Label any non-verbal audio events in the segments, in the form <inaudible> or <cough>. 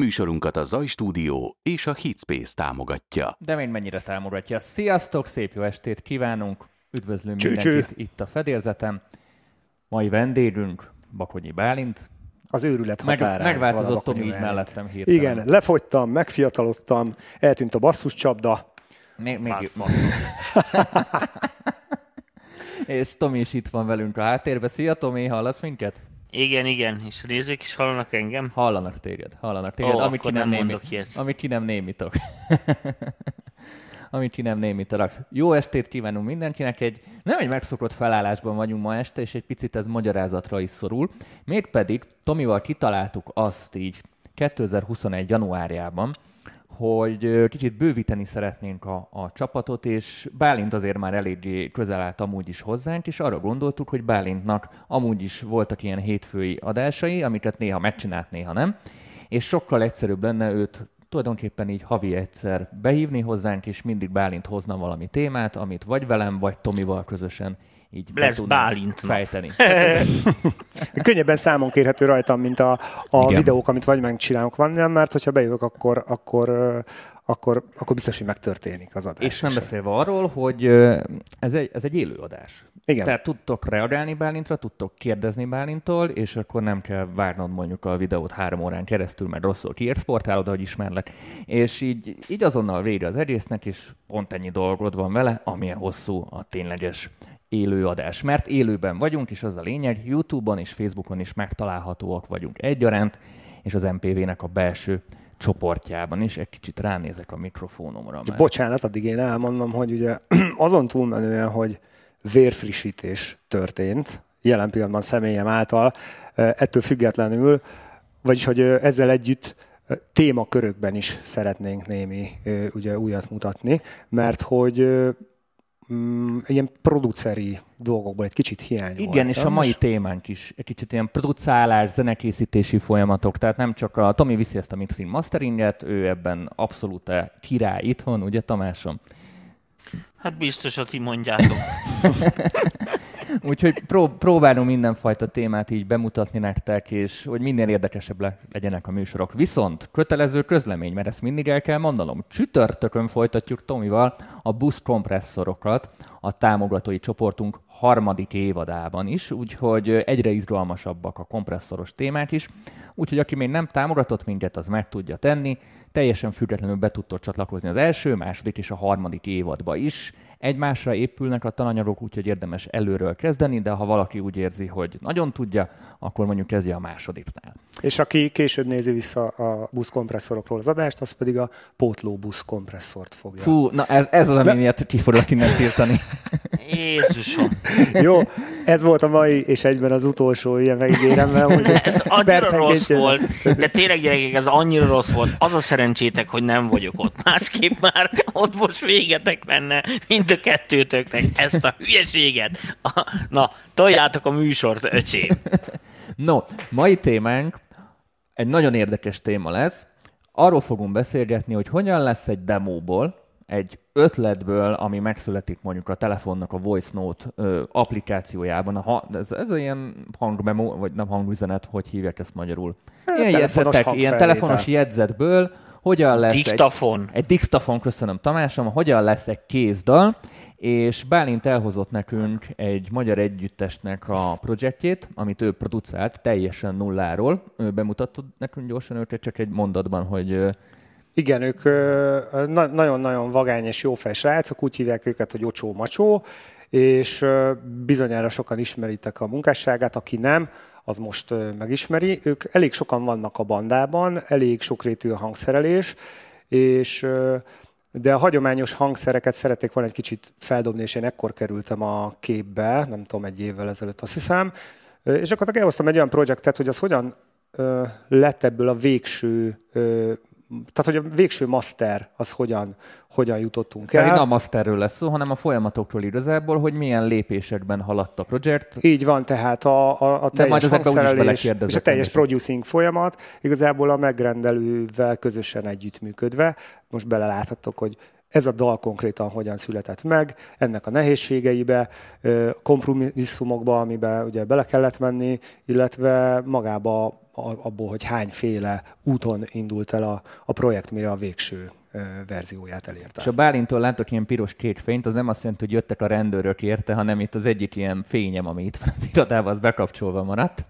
Műsorunkat a Zaj Stúdió és a Hitspace támogatja. De még mennyire támogatja. Sziasztok, szép jó estét kívánunk! Üdvözlünk Cső, mindenkit itt a fedélzetem. Mai vendégünk Bakonyi Bálint. Az őrület Meg, határán. megváltozott valahol Tomi így mellettem hirtelen. Igen, lefogytam, megfiatalodtam, eltűnt a basszuscsapda. Még, még <laughs> És Tomi is itt van velünk a háttérben. Szia Tomi, hallasz minket? Igen, igen, és a nézők is hallanak engem? Hallanak téged, hallanak téged. Ó, amit akkor ki nem, nem némi, ki nem némítok. <laughs> amit ki nem némítanak. Jó estét kívánunk mindenkinek. Egy, nem egy megszokott felállásban vagyunk ma este, és egy picit ez magyarázatra is szorul. Mégpedig Tomival kitaláltuk azt így 2021. januárjában, hogy kicsit bővíteni szeretnénk a, a csapatot, és Bálint azért már eléggé közel állt amúgy is hozzánk, és arra gondoltuk, hogy Bálintnak amúgy is voltak ilyen hétfői adásai, amiket néha megcsinált, néha nem, és sokkal egyszerűbb lenne őt tulajdonképpen így havi egyszer behívni hozzánk, és mindig Bálint hozna valami témát, amit vagy velem, vagy Tomival közösen így Lesz Bálint fejteni. <laughs> Könnyebben számon kérhető rajtam, mint a, a Igen. videók, amit vagy megcsinálunk, van nem, mert hogyha bejövök, akkor, akkor, akkor, akkor biztos, hogy megtörténik az adás. És nem beszélve arról, hogy ez egy, ez egy élőadás. Igen. Tehát tudtok reagálni Bálintra, tudtok kérdezni Bálintól, és akkor nem kell várnod mondjuk a videót három órán keresztül, mert rosszul kiexportálod, ahogy ismerlek. És így, így azonnal vége az egésznek, és pont ennyi dolgod van vele, amilyen hosszú a tényleges élőadás. Mert élőben vagyunk, és az a lényeg, YouTube-on és Facebookon is megtalálhatóak vagyunk egyaránt, és az MPV-nek a belső csoportjában is. Egy kicsit ránézek a mikrofonomra. Mert... bocsánat, addig én elmondom, hogy ugye <clears throat> azon túlmenően, hogy vérfrissítés történt, jelen pillanatban személyem által, ettől függetlenül, vagyis hogy ezzel együtt témakörökben is szeretnénk némi ugye, újat mutatni, mert hogy mm, ilyen produceri dolgokból egy kicsit hiány. Igen, és a mai témánk is egy kicsit ilyen producálás, zenekészítési folyamatok, tehát nem csak a Tomi viszi ezt a mixing masteringet, ő ebben abszolút király itthon, ugye Tamásom? Hát biztos, hogy ti mondjátok. <laughs> Úgyhogy pró- próbálunk mindenfajta témát így bemutatni nektek, és hogy minél érdekesebb le- legyenek a műsorok. Viszont kötelező közlemény, mert ezt mindig el kell mondanom. Csütörtökön folytatjuk Tomival a buszkompresszorokat a támogatói csoportunk harmadik évadában is, úgyhogy egyre izgalmasabbak a kompresszoros témák is. Úgyhogy aki még nem támogatott minket, az meg tudja tenni. Teljesen függetlenül be tudtok csatlakozni az első, második és a harmadik évadba is. Egymásra épülnek a tananyagok, úgyhogy érdemes előről kezdeni, de ha valaki úgy érzi, hogy nagyon tudja, akkor mondjuk kezdje a másodiknál. És aki később nézi vissza a buszkompresszorokról az adást, az pedig a pótló buszkompresszort fogja. Fú, na ez, ez az, ami miatt ki foglak innen tiltani. Jézusom. Jó, ez volt a mai, és egyben az utolsó ilyen megígéremmel, hogy Ez annyira rossz volt, de tényleg gyerekek, ez annyira rossz volt. Az a szerencsétek, hogy nem vagyok ott. Másképp már ott most végetek lenne mind a kettőtöknek ezt a hülyeséget. Na, toljátok a műsort, öcsém. No, mai témánk egy nagyon érdekes téma lesz. Arról fogunk beszélgetni, hogy hogyan lesz egy demóból, egy ötletből, ami megszületik mondjuk a telefonnak a Voice Note ö, applikációjában, a, ha- ez, ez a ilyen hangmemo, vagy nem hangüzenet, hogy hívják ezt magyarul? Ilyen telefonos jegyzetek, ilyen telefonos jegyzetből, hogyan lesz egy, Diktafon. egy diktafon, köszönöm Tamásom, hogyan lesz egy kézdal, és Bálint elhozott nekünk egy magyar együttesnek a projektjét, amit ő produkált teljesen nulláról. Ő bemutattad nekünk gyorsan őket, csak egy mondatban, hogy Igen, ők nagyon-nagyon vagány és jófej srácok, úgy hívják őket, hogy Ocsó Macsó, és bizonyára sokan ismeritek a munkásságát, aki nem, az most megismeri. Ők elég sokan vannak a bandában, elég sokrétű a hangszerelés, és de a hagyományos hangszereket szerették volna egy kicsit feldobni, és én ekkor kerültem a képbe, nem tudom, egy évvel ezelőtt azt hiszem, és akkor elhoztam egy olyan projektet, hogy az hogyan lett ebből a végső tehát, hogy a végső master az hogyan, hogyan jutottunk pedig nem el. a masterről lesz szó, hanem a folyamatokról igazából, hogy milyen lépésekben haladt a projekt. Így van, tehát a, a, a teljes hangszerelés és a teljes producing folyamat igazából a megrendelővel közösen együttműködve. Most beleláthatok, hogy ez a dal konkrétan hogyan született meg, ennek a nehézségeibe, kompromisszumokba, amiben ugye bele kellett menni, illetve magába abból, hogy hányféle úton indult el a, a projekt, mire a végső verzióját elérte. És a Bálintól látok ilyen piros két fényt, az nem azt jelenti, hogy jöttek a rendőrök érte, hanem itt az egyik ilyen fényem, ami itt van az irodában, az bekapcsolva maradt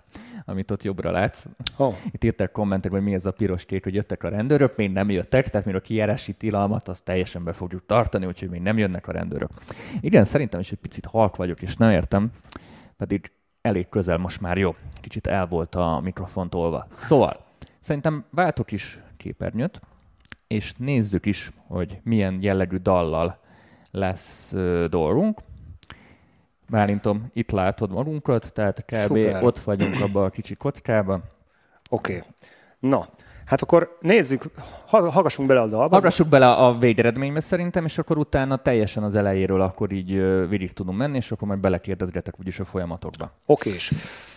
amit ott jobbra látsz. Oh. Itt írták kommentekben, hogy mi ez a piros kék, hogy jöttek a rendőrök, még nem jöttek, tehát még a kijárási tilalmat azt teljesen be fogjuk tartani, úgyhogy még nem jönnek a rendőrök. Igen, szerintem is egy picit halk vagyok, és nem értem, pedig elég közel most már jó. Kicsit el volt a mikrofon tolva. Szóval, szerintem váltok is képernyőt, és nézzük is, hogy milyen jellegű dallal lesz dolgunk. Bálintom, itt látod magunkat, tehát kb. Szuper. ott vagyunk abban a kicsi kockában. Oké. Okay. Na, hát akkor nézzük, hallgassunk bele a dalba. Hallgassuk bele a végeredménybe szerintem, és akkor utána teljesen az elejéről akkor így végig tudunk menni, és akkor majd belekérdezgetek úgyis a folyamatokba. Oké, és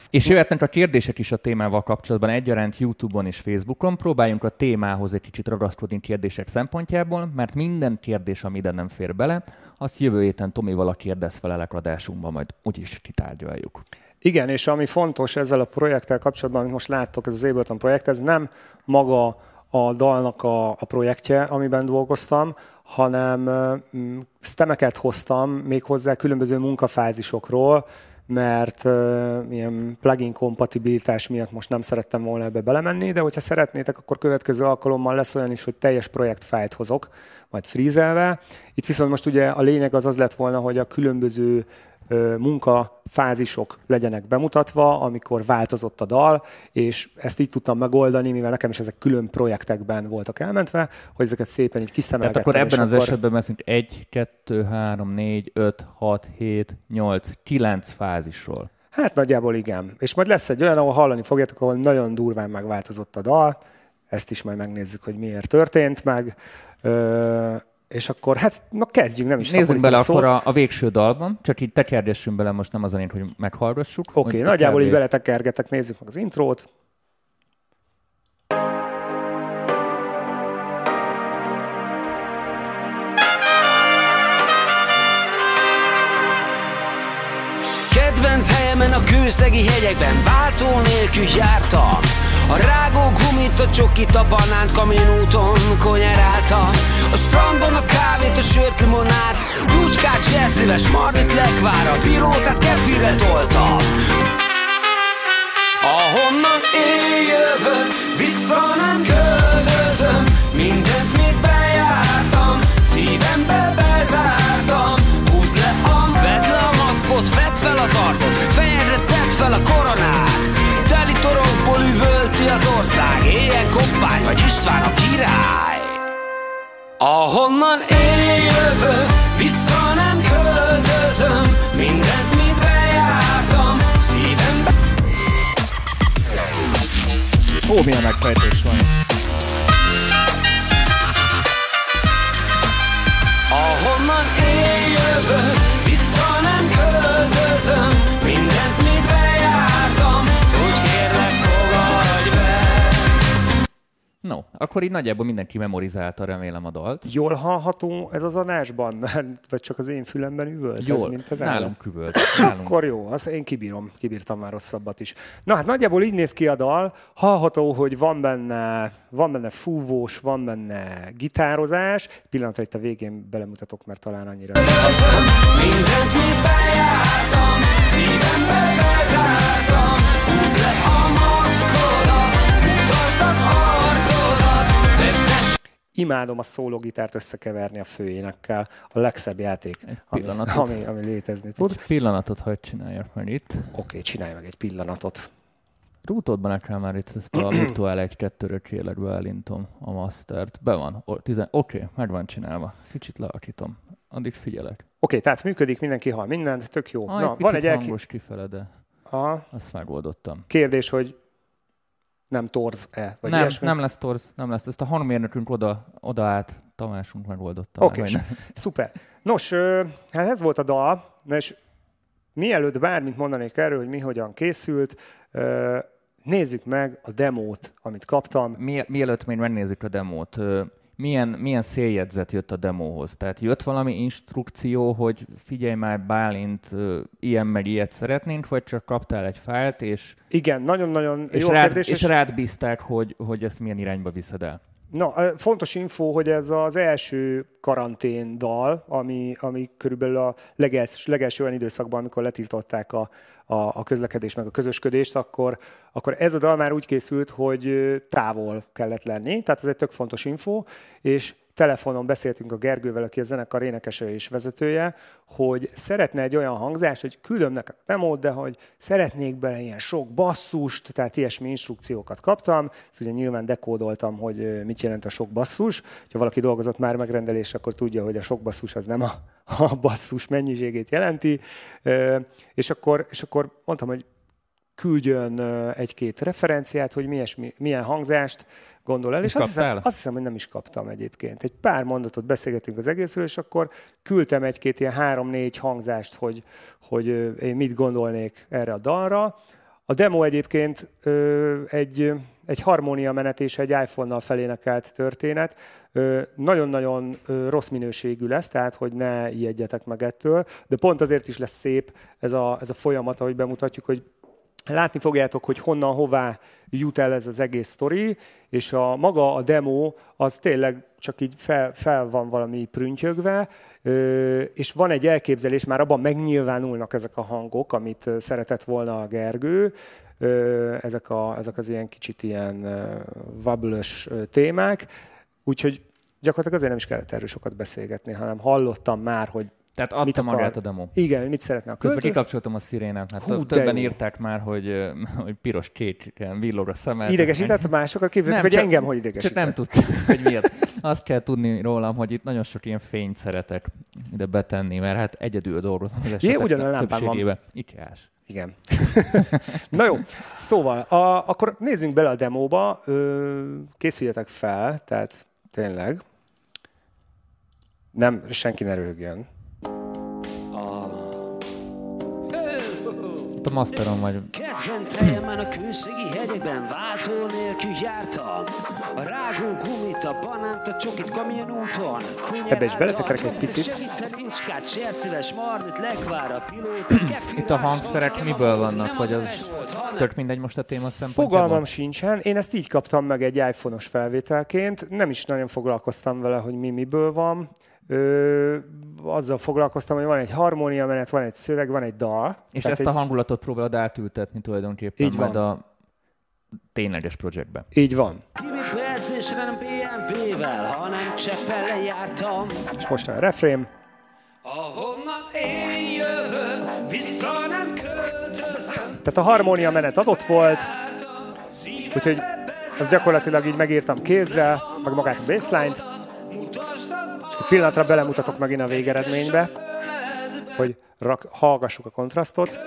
és jöhetnek a kérdések is a témával kapcsolatban egyaránt YouTube-on és Facebookon. Próbáljunk a témához egy kicsit ragaszkodni kérdések szempontjából, mert minden kérdés, ami ide nem fér bele, azt jövő héten Tomival a kérdezfelelek adásunkban majd úgyis kitárgyaljuk. Igen, és ami fontos ezzel a projekttel kapcsolatban, amit most láttok, ez az Ableton projekt, ez nem maga a dalnak a, a projektje, amiben dolgoztam, hanem stemeket hoztam még hozzá különböző munkafázisokról, mert uh, ilyen plugin kompatibilitás miatt most nem szerettem volna ebbe belemenni, de hogyha szeretnétek, akkor következő alkalommal lesz olyan is, hogy teljes projektfájlt hozok, majd frízelve. Itt viszont most ugye a lényeg az az lett volna, hogy a különböző munkafázisok legyenek bemutatva, amikor változott a dal, és ezt így tudtam megoldani, mivel nekem is ezek külön projektekben voltak elmentve, hogy ezeket szépen így kisztemelgettem. Tehát akkor ebben az akkor... esetben beszélünk 1, 2, 3, 4, 5, 6, 7, 8, 9 fázisról. Hát nagyjából igen. És majd lesz egy olyan, ahol hallani fogjátok, ahol nagyon durván megváltozott a dal, ezt is majd megnézzük, hogy miért történt meg. És akkor, hát, na kezdjünk, nem is Nézzünk bele akkor a, a végső dalban, csak így tekergessünk bele most nem azon, hogy meghallgassuk. Oké, okay, nagyjából így beletekergetek, nézzük meg az intrót. Kedvenc helyemen a kőszegi hegyekben váltó nélkül jártam a rágó gumit, a csokit, a banánt kaminúton konyerálta. A strandon a kávét, a sört, limonát. Gyúcskát, zselszíves, mardit, lekvár A pilótát kefire tolta. Ahonnan én jövök, vissza nem költözöm koppány vagy István a király? Ahonnan én jövök, vissza nem költözöm Mindent, mit bejártam, szívembe Ó, milyen megfejtés van No, akkor így nagyjából mindenki memorizálta, remélem a dalt. Jól hallható ez az adásban? <laughs> Vagy csak az én fülemben üvölt? Jól, ez, mint az nálunk üvölt. Nálunk. <laughs> akkor jó, azt én kibírom, kibírtam már rosszabbat is. Na hát nagyjából így néz ki a dal. Hallható, hogy van benne, van benne fúvós, van benne gitározás. Pillanatra itt a végén belemutatok, mert talán annyira... Mindent mi imádom a szólógitárt összekeverni a főénekkel. A legszebb játék, ami, ami, ami létezni tud. Egy pillanatot hagyd csináljak meg itt. Oké, okay, csinálj meg egy pillanatot. Rútodban nekem már itt ezt a virtuál 1 2 csélekbe elintom a mastert. Be van. Oké, okay, meg van csinálva. Kicsit leakítom. Addig figyelek. Oké, okay, tehát működik, mindenki hall mindent, tök jó. Ah, Na, van egy hangos elki... kifele, de Aha. azt megoldottam. Kérdés, hogy nem torz-e? Vagy nem, ilyesmi? nem lesz torz, nem lesz. Ezt a hangmérnökünk oda, oda állt, Tamásunk megoldotta. Oké, okay, szuper. Nos, hát ez volt a dal, és mielőtt bármit mondanék erről, hogy mi hogyan készült, nézzük meg a demót, amit kaptam. Mi, mielőtt még megnézzük a demót, milyen, milyen széljegyzet jött a demóhoz? Tehát jött valami instrukció, hogy figyelj már Bálint, ilyen meg ilyet szeretnénk, vagy csak kaptál egy fájlt, és, Igen, nagyon-nagyon és, jó rád, kérdés. és rád bízták, hogy, hogy ezt milyen irányba viszed el? Na, fontos info, hogy ez az első karantén dal, ami, ami körülbelül a legels, legelső olyan időszakban, amikor letiltották a, a, a közlekedés meg a közösködést, akkor, akkor ez a dal már úgy készült, hogy távol kellett lenni, tehát ez egy tök fontos info, és telefonon beszéltünk a Gergővel, aki a zenekar énekese és vezetője, hogy szeretne egy olyan hangzást, hogy küldöm neked a demót, de hogy szeretnék bele ilyen sok basszust, tehát ilyesmi instrukciókat kaptam. Ezt ugye nyilván dekódoltam, hogy mit jelent a sok basszus. Ha valaki dolgozott már megrendelés, akkor tudja, hogy a sok basszus az nem a, <laughs> a basszus mennyiségét jelenti. És akkor, és akkor mondtam, hogy küldjön egy-két referenciát, hogy milyen, milyen hangzást gondol el, és azt hiszem, azt hiszem, hogy nem is kaptam egyébként. Egy pár mondatot beszélgetünk az egészről, és akkor küldtem egy-két ilyen három-négy hangzást, hogy, hogy én mit gondolnék erre a dalra. A demo egyébként ö, egy, egy harmónia menet és egy iPhone-nal felénekelt történet. Ö, Nagyon-nagyon ö, rossz minőségű lesz, tehát hogy ne ijedjetek meg ettől, de pont azért is lesz szép ez a, ez a folyamat, ahogy bemutatjuk, hogy Látni fogjátok, hogy honnan, hová jut el ez az egész sztori, és a maga a demo az tényleg csak így fel, fel van valami prüntjögve, és van egy elképzelés, már abban megnyilvánulnak ezek a hangok, amit szeretett volna a Gergő, ezek, a, ezek az ilyen kicsit ilyen vablös témák, úgyhogy gyakorlatilag azért nem is kellett erről sokat beszélgetni, hanem hallottam már, hogy Tehát mit adta akar. magát a demo. Igen, mit szeretne a Közben költő. kikapcsoltam a szirénát, hát Hú, többen jó. írták már, hogy, <laughs> hogy piros ilyen villog a szemed. Idegesített másokat? Képzeljük, hogy csak- engem hogy Csak idegesített. nem tudtam, hogy miért. Azt kell tudni rólam, hogy itt nagyon sok ilyen fényt szeretek ide betenni, mert hát egyedül dolgozom az esetek ugyan a lámpám van. jársz. Igen. <laughs> Na jó, szóval, a, akkor nézzünk bele a demóba, ö, készüljetek fel, tehát tényleg. Nem, senki ne röhögjön. Itt a masteron vagy. Kedvenc helyemen a kőszegi hegyekben váltó nélkül jártam. A rágó gumit, a banánt, a csokit kamionúton. Ebbe is beletekerek egy picit. Segíteni ucskát, sercives marnit, legvár a pilótát. Itt a hangszerek miből vannak, vagy az tök mindegy most a téma szempontjából? Fogalmam sincsen, én ezt így kaptam meg egy iPhone-os felvételként, nem is nagyon foglalkoztam vele, hogy mi miből van. Ö, azzal foglalkoztam, hogy van egy harmónia menet, van egy szöveg, van egy dal. És ezt a egy, hangulatot próbálod átültetni tulajdonképpen Így majd van. a tényleges projektbe. Így van. Kimi percésre nem BMW-vel, hanem cseppel jártam. És most a refrém. Ahonnan én jövök, vissza nem költözöm. Tehát a harmónia menet adott volt, úgyhogy azt gyakorlatilag így megírtam kézzel, meg magát a baseline-t, pillanatra belemutatok megint a végeredménybe, hogy rak, hallgassuk a kontrasztot.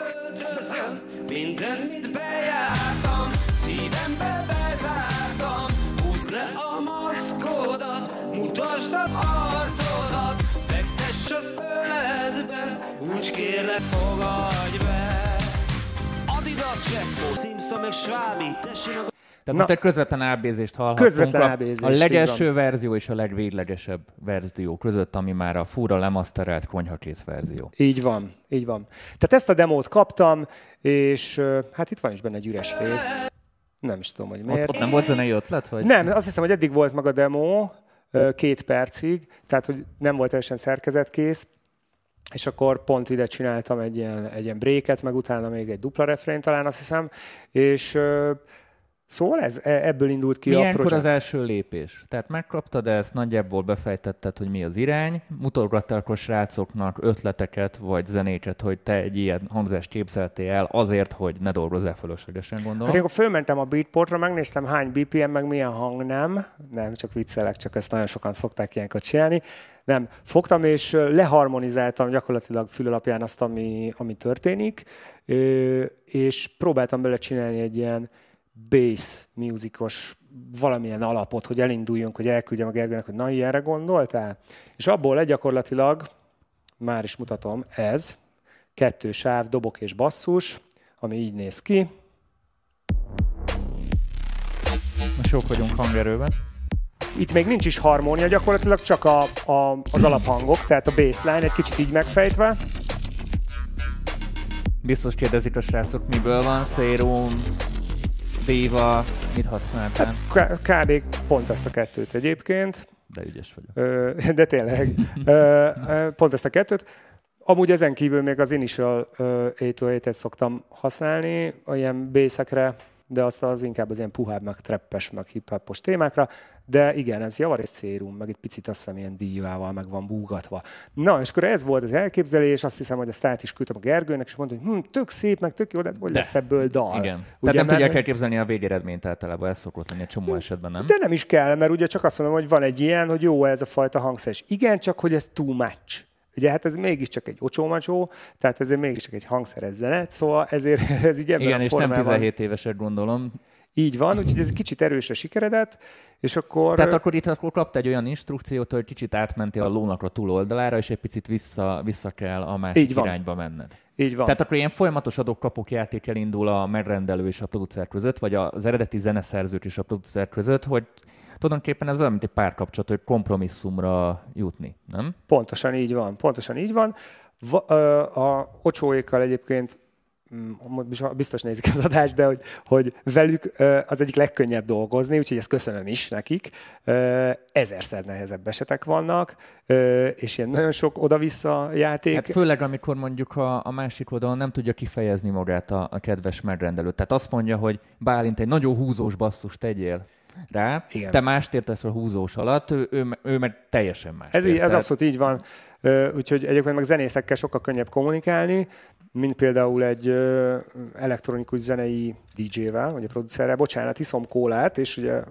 mutasd az arcodat, fektess az öledbe, úgy kérlek fogadj be. Adidas, Cesco, Simpson meg Schwabi, tessék Tehát Na. most egy közvetlen ábézést hallhattunk. Közvetlen a, ábézést, a legelső verzió és a legvéglegesebb verzió között, ami már a fura lemaszterált konyhakész verzió. Így van, így van. Tehát ezt a demót kaptam, és hát itt van is benne egy üres rész. Nem is tudom, hogy Ott, miért. ott nem volt zenei ötlet? Vagy? Nem, azt hiszem, hogy eddig volt meg a demo, két percig, tehát hogy nem volt teljesen szerkezetkész, és akkor pont ide csináltam egy ilyen, egy ilyen breaket, meg utána még egy dupla refrén talán azt hiszem, és szóval ez, e- ebből indult ki a Milyenkor projekt. az első lépés? Tehát megkaptad ezt, nagyjából befejtetted, hogy mi az irány, mutogattál akkor srácoknak ötleteket vagy zenéket, hogy te egy ilyen hangzást képzeltél el azért, hogy ne dolgozzál fölöslegesen, Hát gondolom. én akkor fölmentem a beatportra, megnéztem hány BPM, meg milyen hang nem. Nem, csak viccelek, csak ezt nagyon sokan szokták ilyenkor csinálni. Nem, fogtam és leharmonizáltam gyakorlatilag fül alapján azt, ami, ami történik, és próbáltam bele csinálni egy ilyen bass musicos valamilyen alapot, hogy elinduljunk, hogy elküldjem a Gergőnek, hogy na, ilyenre gondoltál? És abból egy gyakorlatilag, már is mutatom, ez, kettő sáv, dobok és basszus, ami így néz ki. Most jók vagyunk hangerőben. itt még nincs is harmónia, gyakorlatilag csak a, a, az alaphangok, tehát a baseline egy kicsit így megfejtve. Biztos kérdezik a srácok, miből van Serum, Diva, mit használtál? Hát k- kb. pont ezt a kettőt egyébként, De ügyes vagyok. De tényleg, pont ezt a kettőt. Amúgy ezen kívül még az Initial 808-et szoktam használni, olyan bészekre, de azt az inkább az ilyen puhább, meg treppes, meg hip témákra. De igen, ez javar és szérum, meg egy picit azt hiszem ilyen dívával meg van búgatva. Na, és akkor ez volt az elképzelés, azt hiszem, hogy azt át is küldtem a Gergőnek, és mondta, hogy hm, tök szép, meg tök jó, de hogy De. lesz ebből dal? Igen. Ugye, Tehát nem mert- tudják elképzelni a végeredményt általában, ez szokott lenni egy csomó esetben, nem? De nem is kell, mert ugye csak azt mondom, hogy van egy ilyen, hogy jó ez a fajta hangszer. És igen, csak hogy ez too much. Ugye hát ez mégiscsak egy ocsómacsó, tehát ez mégiscsak egy hangszeres zene, szóval ezért <laughs> ez így ebben Igen, a és nem formában 17 évesek gondolom. így van, úgyhogy ez egy kicsit erősre sikeredett, és akkor... Tehát akkor itt akkor kapta egy olyan instrukciót, hogy kicsit átmentél a lónak a túloldalára, és egy picit vissza, vissza kell a másik Így van. irányba menned. így van. Tehát akkor ilyen folyamatos adok-kapok játék elindul a megrendelő és a producer között, vagy az eredeti zeneszerzők és a producer között, hogy tulajdonképpen ez olyan, mint egy párkapcsolat, hogy kompromisszumra jutni, nem? Pontosan így van, pontosan így van. Va, ö, a ocsóékkal egyébként mm, biztos nézik az adást, de hogy, hogy velük az egyik legkönnyebb dolgozni, úgyhogy ezt köszönöm is nekik. Ezerszer nehezebb esetek vannak, és ilyen nagyon sok oda-vissza játék. Hát főleg, amikor mondjuk a, a másik oldalon nem tudja kifejezni magát a, a kedves megrendelő. Tehát azt mondja, hogy Bálint egy nagyon húzós basszus tegyél rá, Igen. te mást értesz a húzós alatt, ő, ő, ő meg teljesen más. Ez, így, ez abszolút így van. Úgyhogy egyébként meg zenészekkel sokkal könnyebb kommunikálni, mint például egy elektronikus zenei DJ-vel, vagy a producerrel. Bocsánat, iszom kólát, és ugye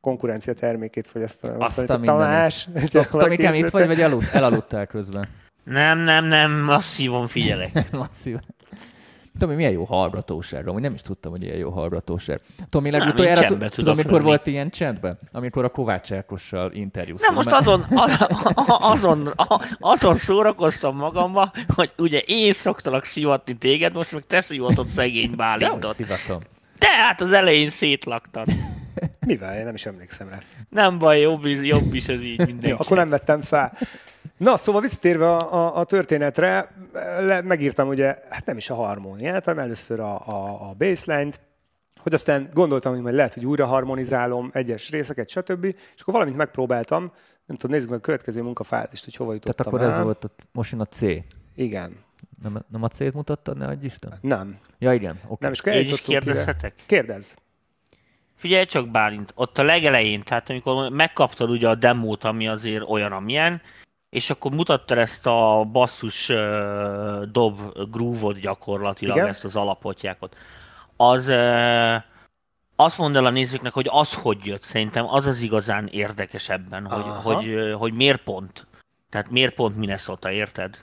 konkurencia termékét fogyasztanom. Azt a Azt a mindenit. Tamás. Tomikám, itt vagy, vagy eludt, elaludtál közben? Nem, nem, nem, masszívan figyelek. <laughs> Masszív. Tomi, milyen jó hallgatóság, amúgy nem is tudtam, hogy ilyen jó hallgatóság. Tomi, Nem, legutoljára én tud- csendbe tudod, tudok mikor lenni. volt ilyen csendben? Amikor a Kovács Ákossal interjúztam. Nem, most azon, a- a- azon, a- azon szórakoztam magamba, hogy ugye én szoktalak szivatni téged, most meg te szivatod szegény <laughs> De hogy Bálintot. szivatom. Te hát az elején szétlaktad. Mivel? Én nem is emlékszem rá. Nem baj, jobb is, jobb is ez így mindenki. Jó, akkor nem vettem fel. Na, szóval visszatérve a, a, a történetre, le, megírtam ugye, hát nem is a harmóniát, hanem először a, a, a baseline-t, hogy aztán gondoltam, hogy majd lehet, hogy újra harmonizálom egyes részeket, stb. És akkor valamit megpróbáltam, nem tudom, nézzük meg a következő munkafázist, hogy hova Tehát jutottam akkor ez el. volt, a, most jön a C. Igen. Nem, nem a C-t mutattad, ne adj Isten? Nem. Ja, igen, oké. Nem, és akkor Én is eljutottunk ide. kérdezhetek? Kérdezz. Figyelj csak, Bálint, ott a legelején, tehát amikor megkaptad ugye a demót, ami azért olyan, amilyen, és akkor mutattad ezt a basszus dob groove-ot gyakorlatilag, Igen. ezt az alapotjákot. Az, azt mondd el a nézőknek, hogy az hogy jött, szerintem az az igazán érdekes ebben, hogy, Aha. hogy, hogy miért pont. Tehát miért pont Minnesota, érted?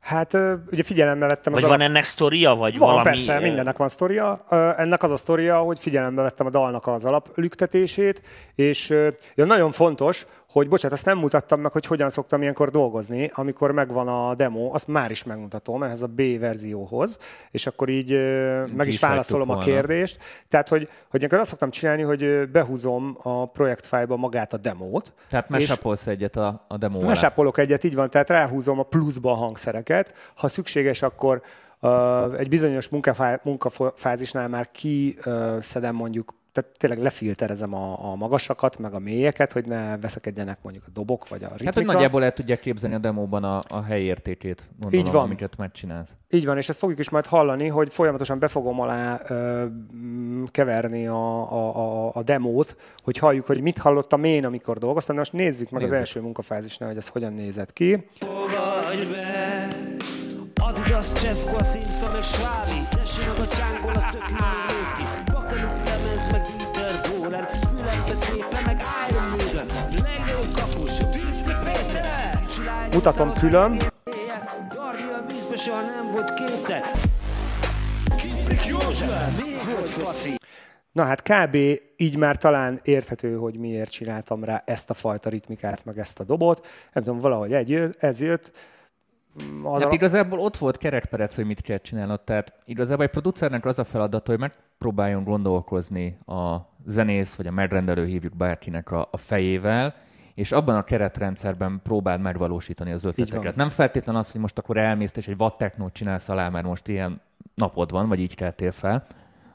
Hát ö, ugye figyelembe vettem Vagy az van ennek sztoria, vagy Van, valami... persze, mindennek van sztoria. Ennek az a sztoria, hogy figyelembe vettem a dalnak az alaplüktetését, és ja, nagyon fontos, hogy bocsánat, azt nem mutattam meg, hogy hogyan szoktam ilyenkor dolgozni, amikor megvan a demo, azt már is megmutatom ehhez a B verzióhoz, és akkor így ö, meg is válaszolom a hagytuk volna. kérdést. Tehát, hogy, hogy ilyenkor azt szoktam csinálni, hogy behúzom a projektfájlba magát a demót, Tehát mesapolsz egyet a, a alá. Mesápolok egyet, így van, tehát ráhúzom a pluszba a hangszereket. Ha szükséges, akkor uh, egy bizonyos munkafá- munkafázisnál már kiszedem mondjuk, tehát tényleg lefilterezem a, a magasakat, meg a mélyeket, hogy ne veszekedjenek mondjuk a dobok, vagy a ritmika. Hát, hogy nagyjából el tudják képzelni a demóban a, a helyértékét, gondolom, Így van. amiket megcsinálsz. Így van, és ezt fogjuk is majd hallani, hogy folyamatosan be fogom alá ö, mm, keverni a, a, a, a demót, hogy halljuk, hogy mit hallottam én, amikor dolgoztam. De most nézzük meg Nézzük. az első munkafázisnál, hogy ez hogyan nézett ki. Be! Adidas, Cesco, a Simpson, Svábi a csángol a tök volt faszi? Na hát kb. így már talán érthető, hogy miért csináltam rá ezt a fajta ritmikát, meg ezt a dobot. Nem tudom, valahogy egy, jö- ez jött. Mm, Az Hát a- igazából ott volt kerekperec, hogy mit kell csinálnod. Tehát igazából egy producernek az a feladat, hogy megpróbáljon gondolkozni a zenész, vagy a megrendelő hívjuk bárkinek a, a fejével, és abban a keretrendszerben próbáld megvalósítani az ötleteket. Nem feltétlen az, hogy most akkor elmész és egy vattechnót csinálsz alá, mert most ilyen napod van, vagy így keltél fel,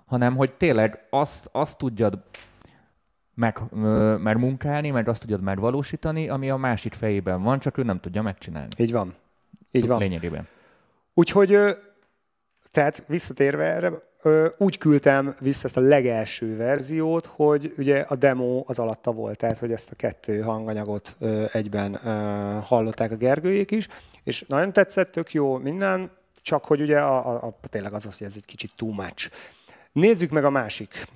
hanem hogy tényleg azt, azt tudjad meg, ö, meg munkálni, meg azt tudjad megvalósítani, ami a másik fejében van, csak ő nem tudja megcsinálni. Így van. Így van. Lényegében. Úgyhogy, tehát visszatérve erre, úgy küldtem vissza ezt a legelső verziót, hogy ugye a demo az alatta volt, tehát hogy ezt a kettő hanganyagot egyben hallották a Gergőjék is, és nagyon tetszett, tök jó minden, csak hogy ugye a, a, a, tényleg az az, hogy ez egy kicsit too much. Nézzük meg a másik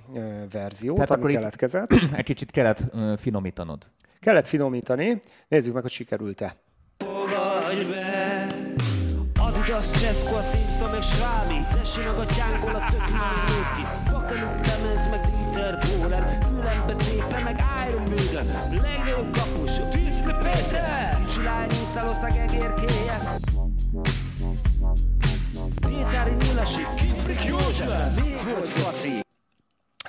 verziót, Tehát ami keletkezett. <clears throat> Egy kicsit kellett finomítanod. Kellett finomítani, nézzük meg, hogy sikerült-e. Vagy be Cesco, a Simpson és Svámi Tessének a tyánkból a tök nőki Bakeluk lemez meg Interpolen Fülembe tépe meg Iron Maiden. Legnagyobb kapus, Tűzli Péter. Csilány Nyíszalország egérkéje. Pétári Nyilasi, Kiprik József. Volt faszi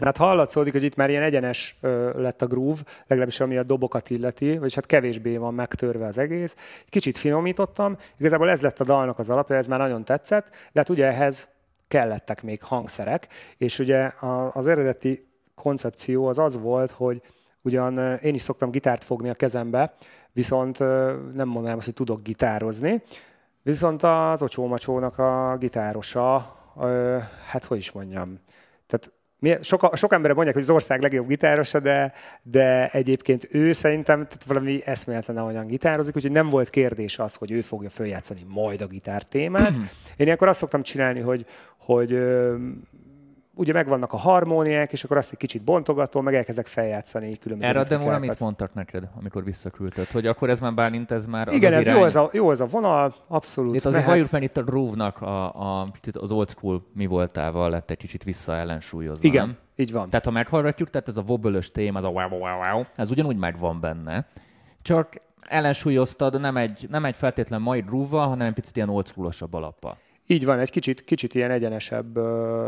Hát hallatszódik, hogy itt már ilyen egyenes ö, lett a groove, legalábbis ami a dobokat illeti, vagyis hát kevésbé van megtörve az egész. Kicsit finomítottam, igazából ez lett a dalnak az alapja, ez már nagyon tetszett, de hát ugye ehhez kellettek még hangszerek, és ugye a- az eredeti koncepció az az volt, hogy ugyan én is szoktam gitárt fogni a kezembe, viszont nem mondanám azt, hogy tudok gitározni, viszont az Ocsó-Macsónak a gitárosa, hát hogy is mondjam, tehát sok, sok emberre mondják, hogy az ország legjobb gitárosa, de, de egyébként ő szerintem tehát valami eszméletlen ahogyan gitározik, úgyhogy nem volt kérdés az, hogy ő fogja följátszani majd a gitár témát. Én ilyenkor azt szoktam csinálni, hogy, hogy ugye megvannak a harmóniák, és akkor azt egy kicsit bontogatom, meg elkezdek feljátszani különböző Erre a demóra mit mondtak neked, amikor visszaküldted? Hogy akkor ez már Bálint, ez már Igen, az ez irány? jó ez, a, jó ez a vonal, abszolút. Itt azért mehet. valljuk meg itt a groove-nak a, a, az old school mi voltával lett egy kicsit visszaellensúlyozva. Igen, nem? így van. Tehát ha meghallgatjuk, tehát ez a wobble téma, az a wow, wow, wow, ez ugyanúgy megvan benne. Csak ellensúlyoztad nem egy, nem egy feltétlen mai groove hanem egy picit ilyen old schoolosabb alappal. Így van, egy kicsit, kicsit ilyen egyenesebb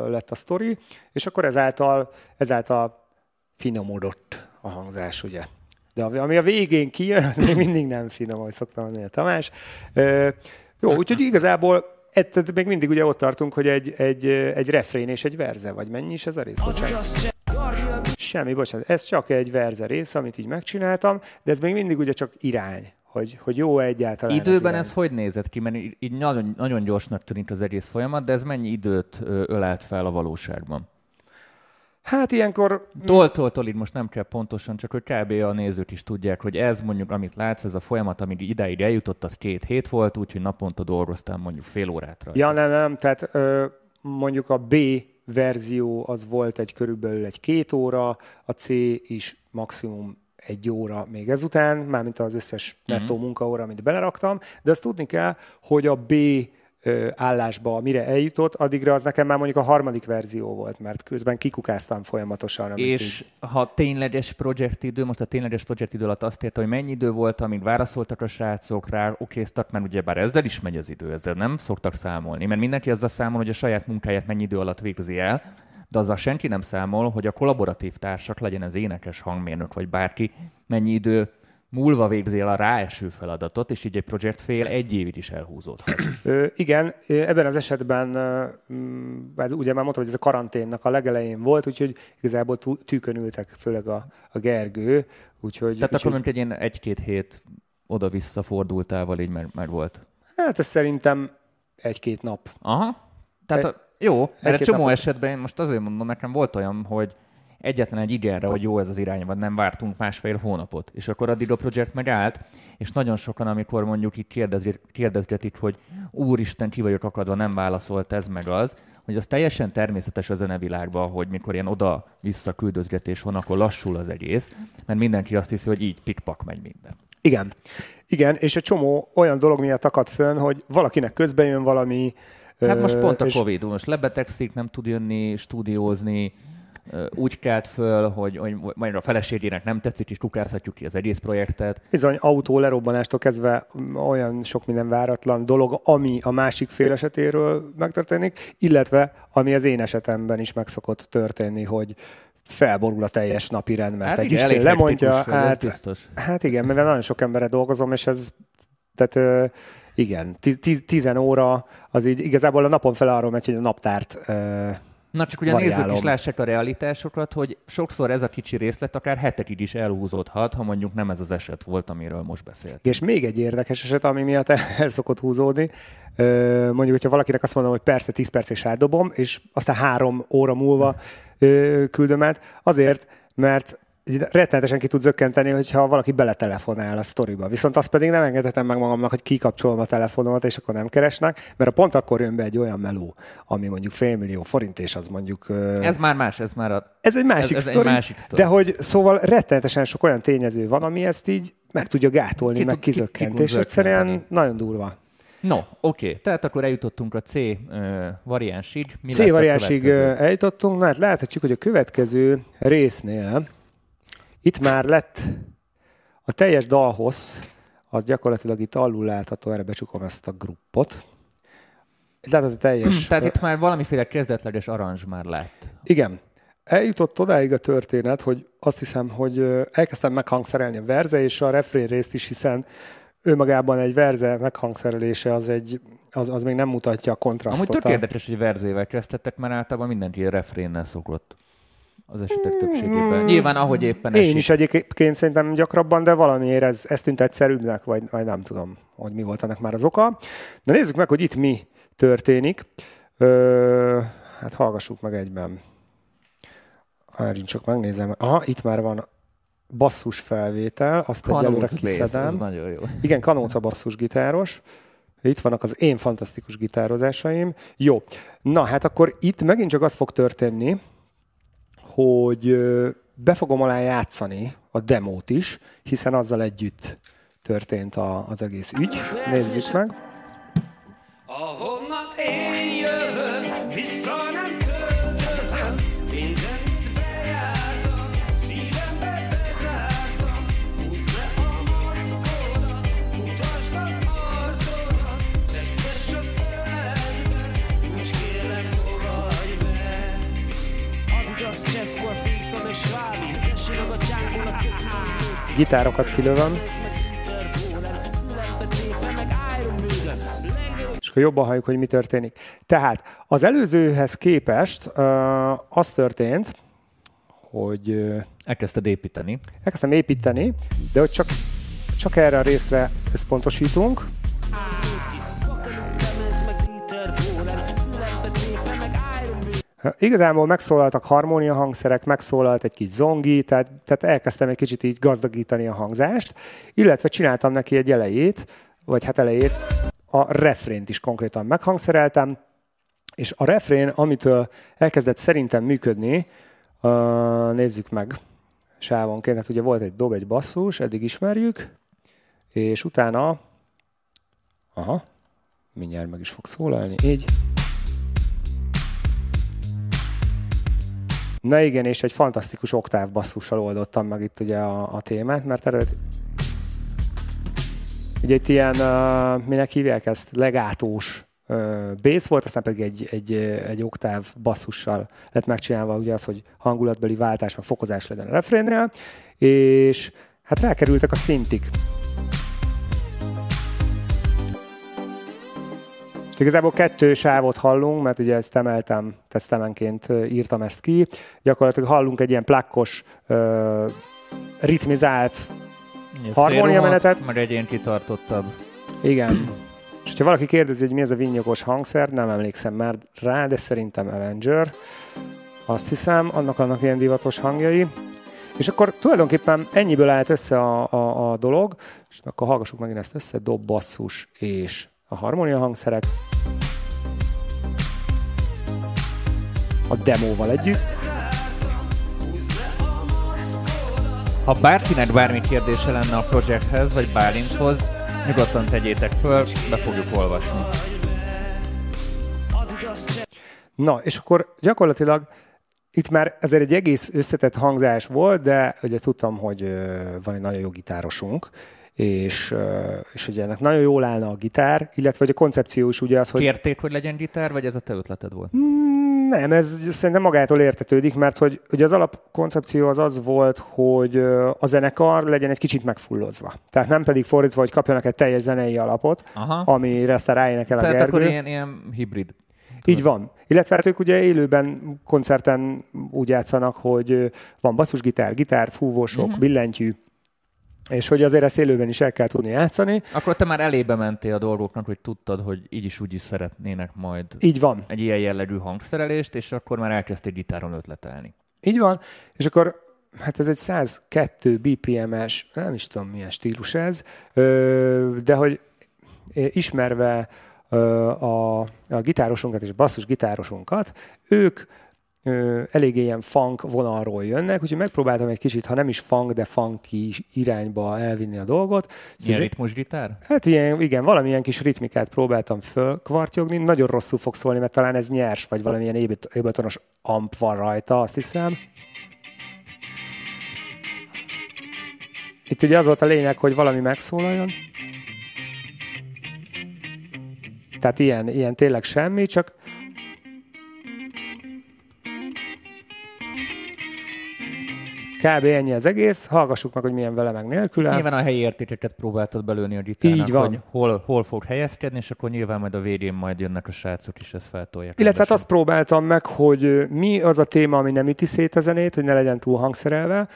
lett a sztori, és akkor ezáltal, ezáltal finomodott a hangzás, ugye. De ami a végén kijön, az még mindig nem finom, ahogy szoktam mondani a Tamás. Jó, úgyhogy igazából et- tehát még mindig ugye ott tartunk, hogy egy, egy, egy refrén és egy verze, vagy mennyi is ez a rész? Bocsánat. Semmi, bocsánat. Ez csak egy verze rész, amit így megcsináltam, de ez még mindig ugye csak irány, hogy, hogy jó egyáltalán Időben irány. ez hogy nézett ki? Mert így- nagyon, nagyon gyorsnak tűnik az egész folyamat, de ez mennyi időt ölelt fel a valóságban? Hát ilyenkor Toltól tolig most nem kell pontosan, csak hogy kb. a nézők is tudják, hogy ez mondjuk, amit látsz, ez a folyamat, amíg idáig eljutott, az két hét volt, úgyhogy naponta dolgoztam mondjuk fél órát rajta. Ja, nem, nem, tehát ö, mondjuk a B verzió az volt egy körülbelül egy két óra, a C is maximum egy óra még ezután, mármint az összes nettó munkaóra, amit beleraktam, de azt tudni kell, hogy a B állásba, mire eljutott, addigra az nekem már mondjuk a harmadik verzió volt, mert közben kikukáztam folyamatosan. És így- ha tényleges projektidő, most a tényleges projektidő alatt azt érte, hogy mennyi idő volt, amíg válaszoltak a srácok rá, okéztak, mert ugye bár ezzel is megy az idő, ezzel nem szoktak számolni, mert mindenki azzal számol, hogy a saját munkáját mennyi idő alatt végzi el, de azzal senki nem számol, hogy a kollaboratív társak, legyen ez énekes, hangmérnök vagy bárki, mennyi idő múlva végzi el a ráeső feladatot, és így egy projekt fél egy évig is elhúzódhat. <clears throat> Ö, igen, ebben az esetben, ö, mm, hát ugye már mondtam, hogy ez a karanténnak a legelején volt, úgyhogy igazából tú- tűkön ültek, főleg a, a Gergő, úgyhogy... Tehát úgyhogy akkor egy ilyen egy-két hét oda-vissza fordultával így már, már volt. Hát ez szerintem egy-két nap. Aha. Tehát Egy- jó, egy-két csomó napot. esetben én most azért mondom, nekem volt olyan, hogy egyetlen egy igenre, hogy jó ez az irány, vagy nem vártunk másfél hónapot, és akkor addig a projekt megállt, és nagyon sokan, amikor mondjuk így kérdezi- kérdezgetik, hogy úristen, ki vagyok akadva, nem válaszolt ez meg az, hogy az teljesen természetes a zenevilágban, hogy mikor ilyen oda-vissza küldözgetés van, akkor lassul az egész, mert mindenki azt hiszi, hogy így pikpak megy minden. Igen. Igen, és egy csomó olyan dolog miatt akad fönn, hogy valakinek közben jön valami... Hát most pont a és- Covid, most lebetegszik, nem tud jönni, stúdiózni, úgy kelt föl, hogy, hogy majd a feleségének nem tetszik, és kukázhatjuk ki az egész projektet. Bizony autó lerobbanástól kezdve olyan sok minden váratlan dolog, ami a másik fél esetéről megtörténik, illetve ami az én esetemben is meg szokott történni, hogy felborul a teljes napi rend, mert Hát egy igen, elég lemondja, hát, biztos. hát igen, mivel nagyon sok emberre dolgozom, és ez, tehát igen, tiz, tiz, tizen óra, az így igazából a napon fel arról megy, hogy a naptárt ö, Na csak ugye variálom. is lássák a realitásokat, hogy sokszor ez a kicsi részlet akár hetekig is elhúzódhat, ha mondjuk nem ez az eset volt, amiről most beszélt. És még egy érdekes eset, ami miatt <laughs> el szokott húzódni, mondjuk, hogyha valakinek azt mondom, hogy persze 10 percig is átdobom, és aztán három óra múlva küldöm át, azért, mert rettenetesen ki tud zökkenteni, hogyha valaki beletelefonál a sztoriba. Viszont azt pedig nem engedhetem meg magamnak, hogy kikapcsolom a telefonomat, és akkor nem keresnek, mert a pont akkor jön be egy olyan meló, ami mondjuk félmillió forint, és az mondjuk... Ez már más, ez már a... ez egy másik ez egy sztori, másik sztori. de hogy szóval rettenetesen sok olyan tényező van, ami ezt így meg tudja gátolni, Ki meg tud- ki- ki kizökkent, és egyszerűen nagyon durva. No, oké, tehát akkor eljutottunk a C ö, variánsig. Mi C variánsig eljutottunk, na hát láthatjuk, hogy a következő résznél itt már lett a teljes dalhossz, az gyakorlatilag itt alul látható, erre becsukom ezt a gruppot. Itt látható teljes... Tehát itt már valamiféle kezdetleges aranzs már lett. Igen. Eljutott odáig a történet, hogy azt hiszem, hogy elkezdtem meghangszerelni a verze és a refrén részt is, hiszen önmagában egy verze meghangszerelése az, egy, az, az még nem mutatja a kontrasztot. Amúgy tök érdekes, hogy verzével kezdtettek, mert általában mindenki refrénnel szokott az esetek többségében. Nyilván, ahogy éppen esik. Én is egyébként szerintem gyakrabban, de valamiért ez, ez tűnt egyszerűbbnek, vagy, vagy nem tudom, hogy mi volt ennek már az oka. De nézzük meg, hogy itt mi történik. Ö, hát hallgassuk meg egyben. Várjunk csak megnézem. Aha, itt már van basszus felvétel, azt egyelőre Kanóc bass, kiszedem. ez nagyon jó. Igen, Kanóca basszus gitáros. Itt vannak az én fantasztikus gitározásaim. Jó, na hát akkor itt megint csak az fog történni, hogy be fogom alá játszani a demót is, hiszen azzal együtt történt a, az egész ügy. Nézzük meg. Ahonnan Gitárokat kilövöm, és akkor jobban halljuk, hogy mi történik. Tehát az előzőhez képest uh, az történt, hogy uh, Elkezdted építeni. elkezdtem építeni, de hogy csak, csak erre a részre összpontosítunk. lemez, Igazából megszólaltak harmónia hangszerek, megszólalt egy kis zongi, tehát, tehát elkezdtem egy kicsit így gazdagítani a hangzást, illetve csináltam neki egy elejét, vagy hát elejét, a refrént is konkrétan meghangszereltem, és a refrén, amitől elkezdett szerintem működni, nézzük meg sávonként, hát ugye volt egy dob, egy basszus, eddig ismerjük, és utána, aha, mindjárt meg is fog szólalni, így. Na igen, és egy fantasztikus oktáv basszussal oldottam meg itt ugye a, a témát, mert eredet... Ugye itt ilyen, uh, minek hívják ezt, legátós uh, bass volt, aztán pedig egy, egy, egy oktáv basszussal lett megcsinálva ugye az, hogy hangulatbeli váltás, meg fokozás legyen a refrénnél, és hát rákerültek a szintik. Igazából kettő sávot hallunk, mert ugye ezt emeltem, tesztemenként írtam ezt ki. Gyakorlatilag hallunk egy ilyen plakkos, ritmizált, Harmónia Szélrohadt, menetet. Meg egy ilyen kitartottabb. igen. És hogyha valaki kérdezi, hogy mi ez a vinnyogos hangszer, nem emlékszem már rá, de szerintem Avenger. Azt hiszem, annak annak ilyen divatos hangjai. És akkor tulajdonképpen ennyiből állt össze a, a, a dolog, és akkor hallgassuk megint ezt össze, dob, basszus és a harmónia hangszerek. A demóval együtt. Ha bárkinek bármi kérdése lenne a projekthez, vagy Bálinthoz, nyugodtan tegyétek föl, be fogjuk olvasni. Na, és akkor gyakorlatilag itt már ezért egy egész összetett hangzás volt, de ugye tudtam, hogy van egy nagyon jó gitárosunk, és, és ugye ennek nagyon jól állna a gitár, illetve hogy a koncepció is ugye az, hogy Kérték, hogy legyen gitár, vagy ez a te ötleted volt? mm, Nem, ez szerintem magától értetődik, mert hogy ugye az alapkoncepció az az volt, hogy a zenekar legyen egy kicsit megfullozva. Tehát nem pedig fordítva, hogy kapjanak egy teljes zenei alapot, Aha. amire aztán ráénekel a Tehát Gergő. akkor ilyen, ilyen hibrid. Így van. Illetve hát ők ugye élőben koncerten úgy játszanak, hogy van basszusgitár, gitár, fúvósok, uh-huh. billentyű, és hogy azért ezt élőben is el kell tudni játszani. Akkor te már elébe mentél a dolgoknak, hogy tudtad, hogy így is úgy is szeretnének majd Így van. egy ilyen jellegű hangszerelést, és akkor már elkezdtél gitáron ötletelni. Így van. És akkor hát ez egy 102 BPM-es, nem is tudom milyen stílus ez, de hogy ismerve a, a gitárosunkat és a basszus gitárosunkat, ők ö, eléggé ilyen funk vonalról jönnek, úgyhogy megpróbáltam egy kicsit, ha nem is funk, de funky irányba elvinni a dolgot. Ilyen ez- ritmusgitár? Hát ilyen, igen, valamilyen kis ritmikát próbáltam fölkvartyogni, nagyon rosszul fog szólni, mert talán ez nyers, vagy valamilyen ébet- ébetonos amp van rajta, azt hiszem. Itt ugye az volt a lényeg, hogy valami megszólaljon. Tehát ilyen, ilyen tényleg semmi, csak kb. ennyi az egész, hallgassuk meg, hogy milyen vele meg nélküle. Nyilván a helyi értékeket próbáltad belőni a gitárnak, Így van. hogy hol, hol fog helyezkedni, és akkor nyilván majd a végén majd jönnek a srácok, és ezt feltolják. Illetve hát azt próbáltam meg, hogy mi az a téma, ami nem üti szét a zenét, hogy ne legyen túl hangszerelve,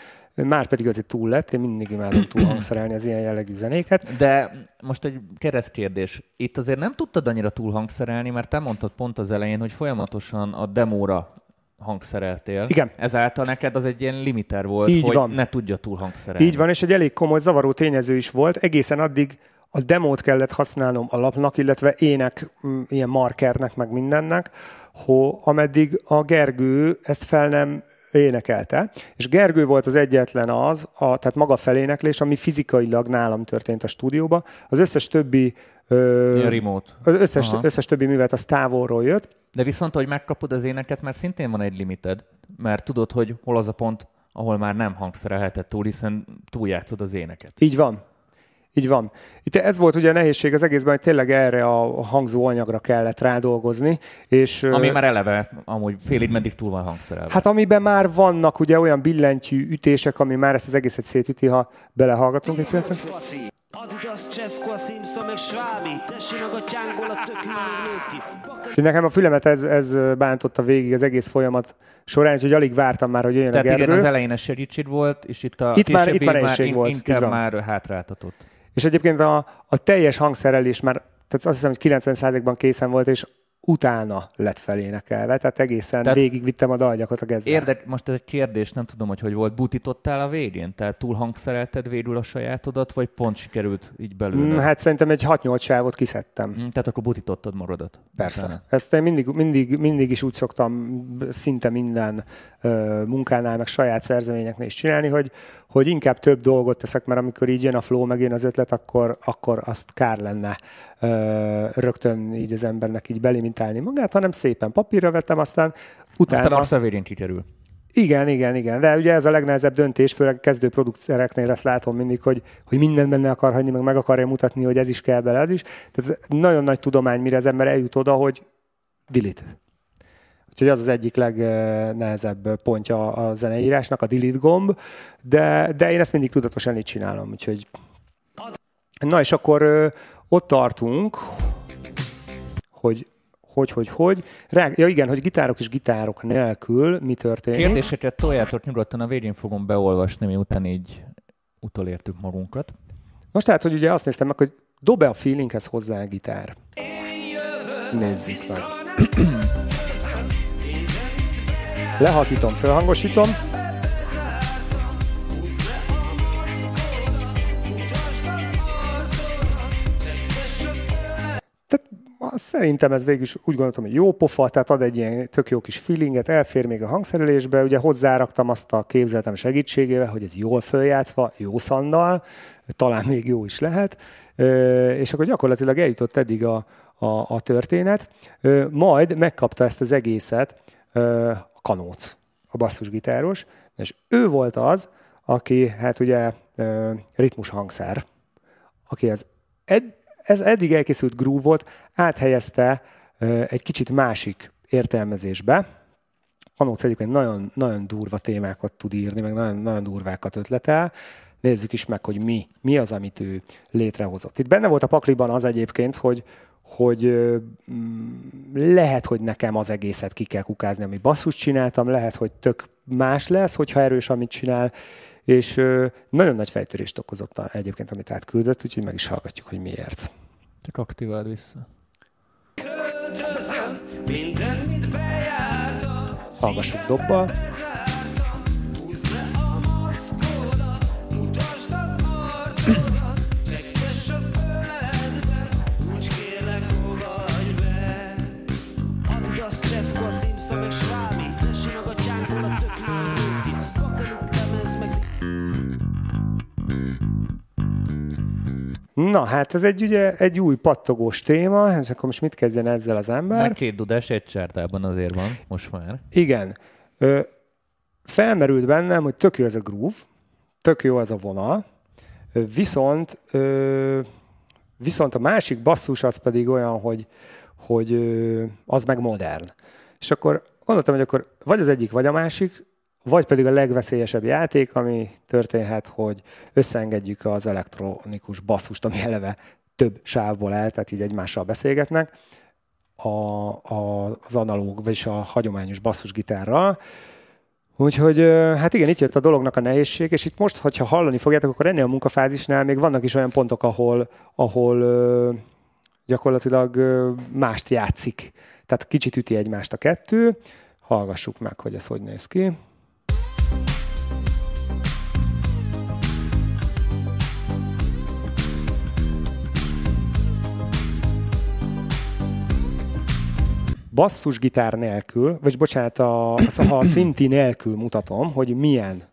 már pedig azért túl lett, én mindig imádom túl hangszerelni az ilyen jellegű zenéket. De most egy keresztkérdés. Itt azért nem tudtad annyira túl hangszerelni, mert te mondtad pont az elején, hogy folyamatosan a demóra hangszereltél. Igen. Ezáltal neked az egy ilyen limiter volt, Így hogy van. ne tudja túl hangszerelni. Így van, és egy elég komoly zavaró tényező is volt, egészen addig a demót kellett használnom alapnak, illetve ének, mm, ilyen markernek, meg mindennek, ho, ameddig a Gergő ezt fel nem énekelte, és Gergő volt az egyetlen az, a, tehát maga feléneklés, ami fizikailag nálam történt a stúdióba. Az összes többi ö, remote. az összes, Aha. összes többi művet az távolról jött. De viszont, hogy megkapod az éneket, mert szintén van egy limited, mert tudod, hogy hol az a pont, ahol már nem hangszerelheted túl, hiszen túljátszod az éneket. Így van. Így van. Itt ez volt ugye a nehézség az egészben, hogy tényleg erre a hangzó anyagra kellett rádolgozni, és Ami már eleve amúgy félig meddig túl van hangszerelve. Hát amiben már vannak ugye olyan billentyű ütések, ami már ezt az egészet szétüti, ha belehallgatunk egy pillanatra. Meg Svábi Tessék a a ki nekem a fülemet ez, ez bántotta végig az egész folyamat során, úgyhogy alig vártam már, hogy jöjjön Tehát a Gergő. igen, az elején ez segítség volt, és itt a Itt már- itt már nehézség in- volt, inkább van. már hátráltatott. És egyébként a, a teljes hangszerelés már, tehát azt hiszem, hogy 90%-ban készen volt, és utána lett felénekelve, tehát egészen Tehát- végigvittem a dalgyakot a gezzel. Érdek, most ez egy kérdés, nem tudom, hogy hogy volt. Butítottál a végén? Tehát túl hangszerelted végül a sajátodat, vagy pont sikerült így belőle? Mm, Hát szerintem egy 6-8 sávot kiszedtem. Mm, Tehát akkor butítottad magadat. Persze. Utána. Ezt én mindig, mindig, mindig is úgy szoktam szinte minden ö, munkánál, meg saját szerzeményeknél is csinálni, hogy, hogy inkább több dolgot teszek, mert amikor így jön a flow, meg jön az ötlet, akkor, akkor azt kár lenne ö, rögtön így az embernek így belimitálni magát, hanem szépen papírra vettem, aztán utána... Aztán azt a végén kikerül. Igen, igen, igen. De ugye ez a legnehezebb döntés, főleg kezdő producereknél ezt látom mindig, hogy, hogy mindent benne akar hagyni, meg meg akarja mutatni, hogy ez is kell bele, ez is. Tehát nagyon nagy tudomány, mire az ember eljut oda, hogy delete. Úgyhogy az az egyik legnehezebb pontja a zeneírásnak, a delete gomb, de, de én ezt mindig tudatosan így csinálom, úgyhogy... Na és akkor ott tartunk, hogy hogy, hogy, hogy. Rá, ja igen, hogy gitárok és gitárok nélkül mi történik. Kérdéseket toljátok nyugodtan, a végén fogom beolvasni, miután így utolértük magunkat. Most tehát, hogy ugye azt néztem meg, hogy dob-e a feelinghez hozzá a gitár. Nézzük meg. <clears throat> Lehalkítom, felhangosítom. Tehát szerintem ez végül is úgy gondoltam, hogy jó pofa, tehát ad egy ilyen tök jó kis feelinget, elfér még a hangszerelésbe, ugye hozzáraktam azt a képzeltem segítségével, hogy ez jól följátszva, jó szannal, talán még jó is lehet, és akkor gyakorlatilag eljutott eddig a, a, a történet, majd megkapta ezt az egészet kanóc, a basszusgitáros, és ő volt az, aki hát ugye ritmus hangszer, aki az ed, ez eddig elkészült groove-ot áthelyezte egy kicsit másik értelmezésbe, Kanóc egyébként nagyon, nagyon durva témákat tud írni, meg nagyon, nagyon durvákat ötletel. Nézzük is meg, hogy mi, mi az, amit ő létrehozott. Itt benne volt a pakliban az egyébként, hogy, hogy mm, lehet, hogy nekem az egészet ki kell kukázni, ami basszus csináltam, lehet, hogy tök más lesz, hogyha erős, amit csinál, és nagyon nagy fejtörést okozott egyébként, amit átküldött, úgyhogy meg is hallgatjuk, hogy miért. Csak aktiváld vissza. Költözöm, minden, mit bejártam. Hallgassuk dobbal. Húzd le a maszkodat, mutasd az arcodat, Na, hát ez egy, ugye, egy új pattogós téma, és akkor most mit kezdjen ezzel az ember? Már két dudás egy csárdában azért van, most már. Igen. Ö, felmerült bennem, hogy tök jó ez a groove, tök jó ez a vonal, viszont, ö, viszont a másik basszus az pedig olyan, hogy, hogy ö, az meg modern. És akkor gondoltam, hogy akkor vagy az egyik, vagy a másik, vagy pedig a legveszélyesebb játék, ami történhet, hogy összeengedjük az elektronikus basszust, ami eleve több sávból áll, tehát így egymással beszélgetnek, a, a, az analóg, vagyis a hagyományos basszusgitárral. Úgyhogy hát igen, itt jött a dolognak a nehézség, és itt most, hogyha hallani fogjátok, akkor ennél a munkafázisnál még vannak is olyan pontok, ahol, ahol gyakorlatilag mást játszik. Tehát kicsit üti egymást a kettő. Hallgassuk meg, hogy ez hogy néz ki. Basszusgitár nélkül, vagy bocsánat, a, a, <clears throat> <coughs> szinti nélkül mutatom, hogy milyen.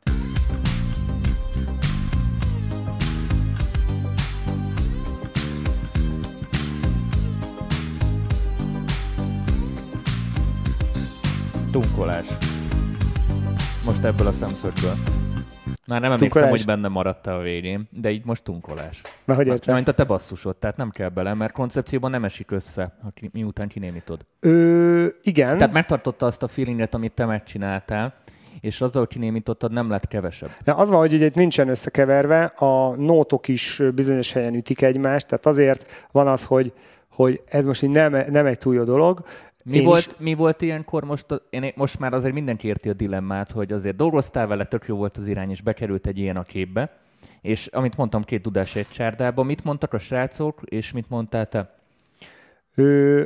Tunkolás. Most ebből a szemszögből. Már nem emlékszem, Tunkolás? hogy benne maradt-e a végén, de így most tunkolás. Mert hogy értem? Mint a te basszusod, tehát nem kell bele, mert koncepcióban nem esik össze, ha ki, miután kinémítod. Ö, igen, Tehát megtartotta azt a feelinget, amit te megcsináltál, és azzal, kinémítottad, nem lett kevesebb. de az van, hogy ugye itt nincsen összekeverve, a nótok is bizonyos helyen ütik egymást, tehát azért van az, hogy, hogy ez most így nem, nem egy túl jó dolog. Mi Én volt, is- mi volt ilyenkor most, én, most már azért mindenki érti a dilemmát, hogy azért dolgoztál vele, tök jó volt az irány, és bekerült egy ilyen a képbe, és amit mondtam, két tudás egy csárdában, mit mondtak a srácok, és mit mondtál te? Ö,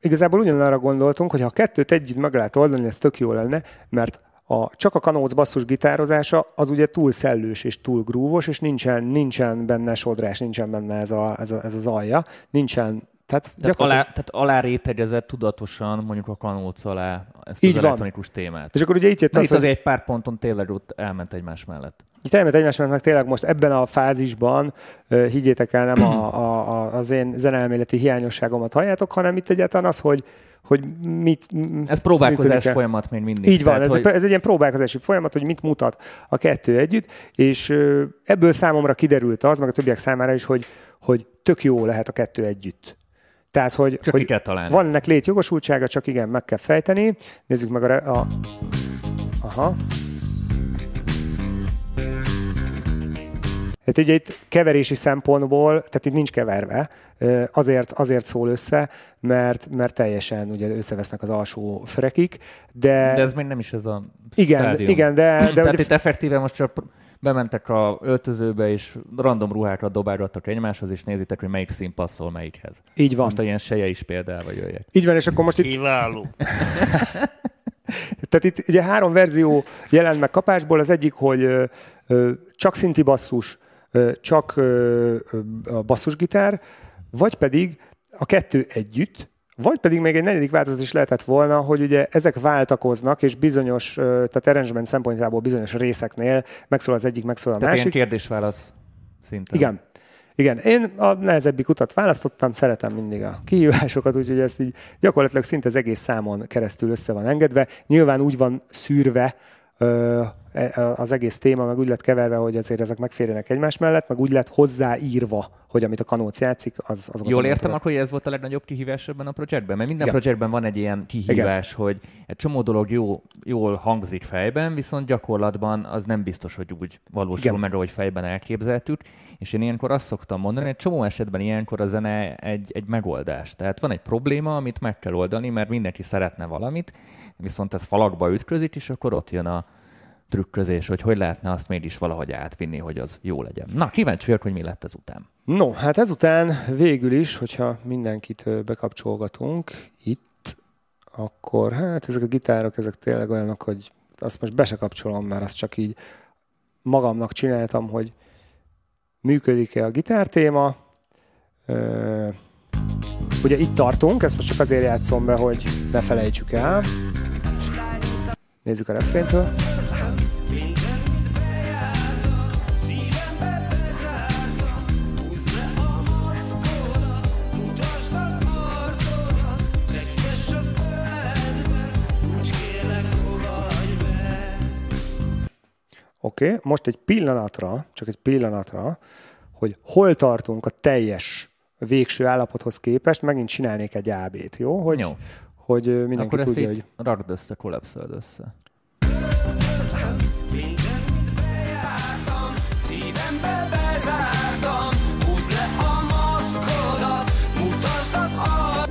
igazából ugyanarra gondoltunk, hogy ha a kettőt együtt meg lehet oldani, ez tök jó lenne, mert a, csak a kanóc basszus gitározása az ugye túl szellős és túl grúvos, és nincsen, nincsen benne sodrás, nincsen benne ez, a, ez, a, ez az alja, nincsen, tehát, Tehát, gyakorlatilag... alá, tehát alá rétegezett tudatosan mondjuk a kanóc alá ezt Így az van. elektronikus témát. És akkor ugye itt jött Na az, itt hogy azért egy pár ponton tényleg ott elment egymás mellett. itt elment egymás mellett, tényleg most ebben a fázisban, higgyétek el, nem a, a, a, az én zeneelméleti hiányosságomat halljátok, hanem itt egyáltalán az, hogy, hogy mit Ez próbálkozás folyamat még mindig. Így van, Tehát, ez, hogy... ez egy ilyen próbálkozási folyamat, hogy mit mutat a kettő együtt, és ebből számomra kiderült az, meg a többiek számára is, hogy, hogy tök jó lehet a kettő együtt. Tehát, hogy, Csak hogy ki kell találni. van ennek létjogosultsága, csak igen, meg kell fejteni. Nézzük meg a... A... Aha. Hát ugye itt keverési szempontból, tehát itt nincs keverve, azért, azért szól össze, mert, mert teljesen ugye összevesznek az alsó frekik, de, De ez még nem is ez a igen, stádium. igen, de, de Tehát ugye itt effektíve most csak bementek a öltözőbe, és random ruhákat dobálgattak egymáshoz, és nézitek, hogy melyik szín passzol melyikhez. így van. Most a ilyen seje is példával jöjjek. Így van, és akkor most itt Kiváló. <laughs> Tehát itt ugye három verzió jelent meg kapásból, az egyik, hogy ö, ö, csak szinti basszus, ö, csak a basszusgitár, vagy pedig a kettő együtt, vagy pedig még egy negyedik változat is lehetett volna, hogy ugye ezek váltakoznak, és bizonyos, tehát arrangement szempontjából bizonyos részeknél megszól az egyik, megszól a Tehát másik. kérdés-válasz szinten. Igen. Igen, én a nehezebbik utat választottam, szeretem mindig a kihívásokat, úgyhogy ezt így gyakorlatilag szinte az egész számon keresztül össze van engedve. Nyilván úgy van szűrve az egész téma meg úgy lett keverve, hogy azért ezek megférjenek egymás mellett, meg úgy lett hozzáírva, hogy amit a kanóc játszik, az az Jól értem, akkor hogy ez volt a legnagyobb kihívás ebben a projektben? Mert minden Igen. projektben van egy ilyen kihívás, Igen. hogy egy csomó dolog jó, jól hangzik fejben, viszont gyakorlatban az nem biztos, hogy úgy valósul Igen. meg, ahogy fejben elképzeltük. És én ilyenkor azt szoktam mondani, egy csomó esetben ilyenkor a zene egy, egy megoldás. Tehát van egy probléma, amit meg kell oldani, mert mindenki szeretne valamit, viszont ez falakba ütközik, és akkor ott jön a trükközés, hogy hogy lehetne azt mégis valahogy átvinni, hogy az jó legyen. Na, kíváncsi vagyok, hogy mi lett ezután. No, hát ezután végül is, hogyha mindenkit bekapcsolgatunk itt, akkor hát ezek a gitárok, ezek tényleg olyanok, hogy azt most be se kapcsolom, mert azt csak így magamnak csináltam, hogy működik-e a gitártéma. Ö, ugye itt tartunk, ezt most csak azért játszom be, hogy ne felejtsük el. Nézzük a refréntől. Oké, okay, most egy pillanatra, csak egy pillanatra, hogy hol tartunk a teljes végső állapothoz képest, megint csinálnék egy AB-t, jó? Hogy, Jó. Hogy mindenki akkor ezt tudja, hogy... rakd össze, kollapszöld össze. Szívembe bezártam, húzd le a maszkodat, mutasd az ar...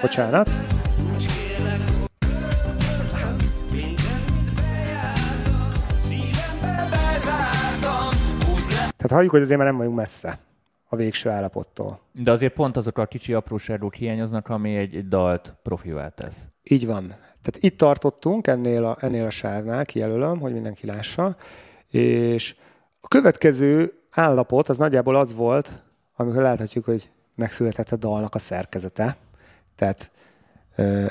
Bocsánat. Tehát halljuk, hogy azért már nem vagyunk messze a végső állapottól. De azért pont azok a kicsi apróságok hiányoznak, ami egy, egy dalt profivá tesz. Így van. Tehát itt tartottunk ennél a, ennél a sávnál, kijelölöm, hogy mindenki lássa, és a következő állapot az nagyjából az volt, amikor láthatjuk, hogy megszületett a dalnak a szerkezete. Tehát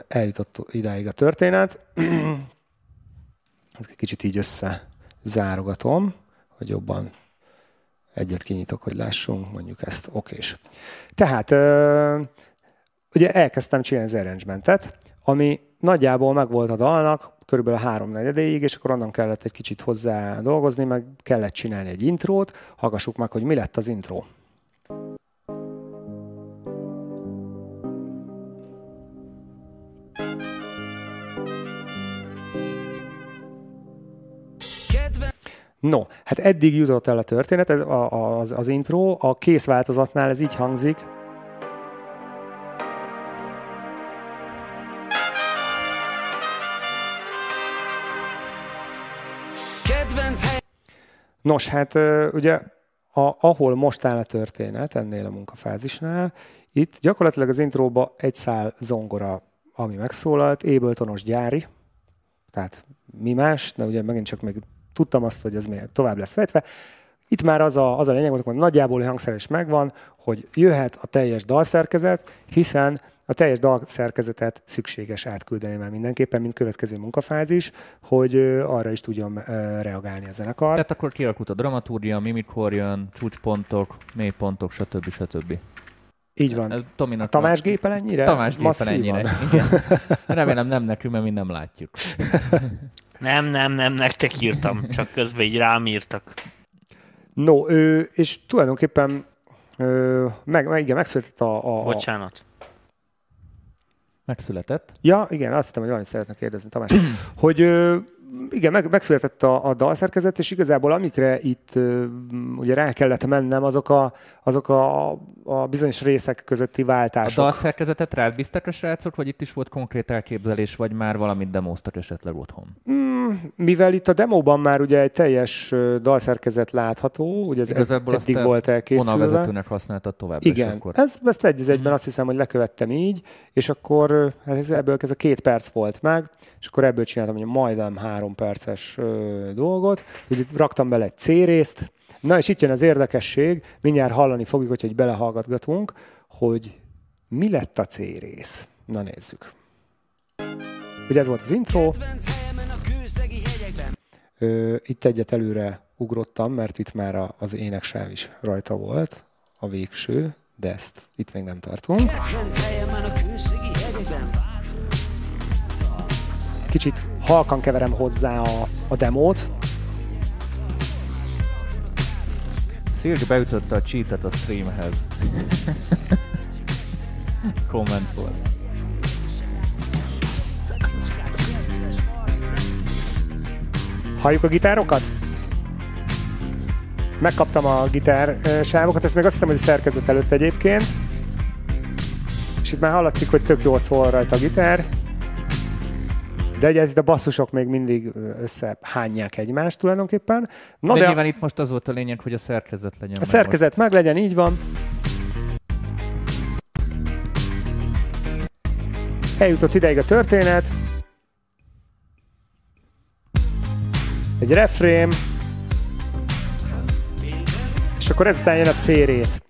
eljutott idáig a történet. <clears throat> Kicsit így összezárogatom, hogy jobban egyet kinyitok, hogy lássunk, mondjuk ezt okés. Tehát ugye elkezdtem csinálni az arrangementet, ami nagyjából megvolt a dalnak, körülbelül a három negyedéig, és akkor onnan kellett egy kicsit hozzá dolgozni, meg kellett csinálni egy intrót. Hallgassuk meg, hogy mi lett az intro. No, hát eddig jutott el a történet, ez a, a, az, az intro, a kész változatnál ez így hangzik. Nos, hát ugye a, ahol most áll a történet, ennél a munkafázisnál, itt gyakorlatilag az intróba egy szál zongora, ami megszólalt, Ableton-os gyári, tehát mi más, de ugye megint csak még tudtam azt, hogy ez még tovább lesz fejtve. Itt már az a, az a lényeg, hogy nagyjából a hangszerelés megvan, hogy jöhet a teljes dalszerkezet, hiszen a teljes dalszerkezetet szükséges átküldeni már mindenképpen, mint következő munkafázis, hogy arra is tudjon ö, reagálni a zenekar. Tehát akkor kialakult a dramaturgia, mimikor jön, csúcspontok, mélypontok, stb. stb. Így van. Tominak A Tamás gépen ennyire? Tamás gépen ennyire. Igen. Remélem nem nekünk, mert mi nem látjuk. <laughs> Nem, nem, nem, nektek írtam, csak közben így rám írtak. No, ö, és tulajdonképpen ö, meg, meg, igen, megszületett a, a. Bocsánat. Megszületett? Ja, igen, azt hittem, hogy valamit szeretne kérdezni, Tamás. <clears throat> hogy ö, igen, meg, megszületett a, a dalszerkezet, és igazából amikre itt ö, ugye rá kellett mennem, azok a, azok a, a bizonyos részek közötti A váltások. dalszerkezetet rád bíztak a srácok, vagy itt is volt konkrét elképzelés, vagy már valamit demoztak esetleg otthon? Mm, mivel itt a demóban már ugye egy teljes dalszerkezet látható, ugye ez Igazából azt eddig te volt elkészülve. vonalvezetőnek használtad tovább. Igen, akkor... ez, ezt egy az egyben azt hiszem, hogy lekövettem így, és akkor hát ez, ebből ez a két perc volt meg, és akkor ebből csináltam hogy majdnem három perces ö, dolgot, itt raktam bele egy C-részt, na és itt jön az érdekesség, mindjárt hallani fogjuk, hogy belehallgatgatunk, hogy mi lett a C-rész. Na nézzük. Ugye ez volt az intro, Ö, itt egyet előre ugrottam, mert itt már a, az éneksáv is rajta volt, a végső, de ezt itt még nem tartunk. Kicsit halkan keverem hozzá a, a demót. Szilcs beütötte a cheatet a streamhez. <laughs> Comment volt. Halljuk a gitárokat? Megkaptam a gitár sávokat, ezt még azt hiszem, hogy a szerkezet előtt egyébként. És itt már hallatszik, hogy tök jól szól rajta a gitár. De ugye itt a basszusok még mindig összehányják egymást tulajdonképpen. Na De, de, nyilván itt most az volt a lényeg, hogy a szerkezet legyen a meg szerkezet meg legyen, így van. Eljutott ideig a történet. Egy refrém. És akkor ezután jön a C rész.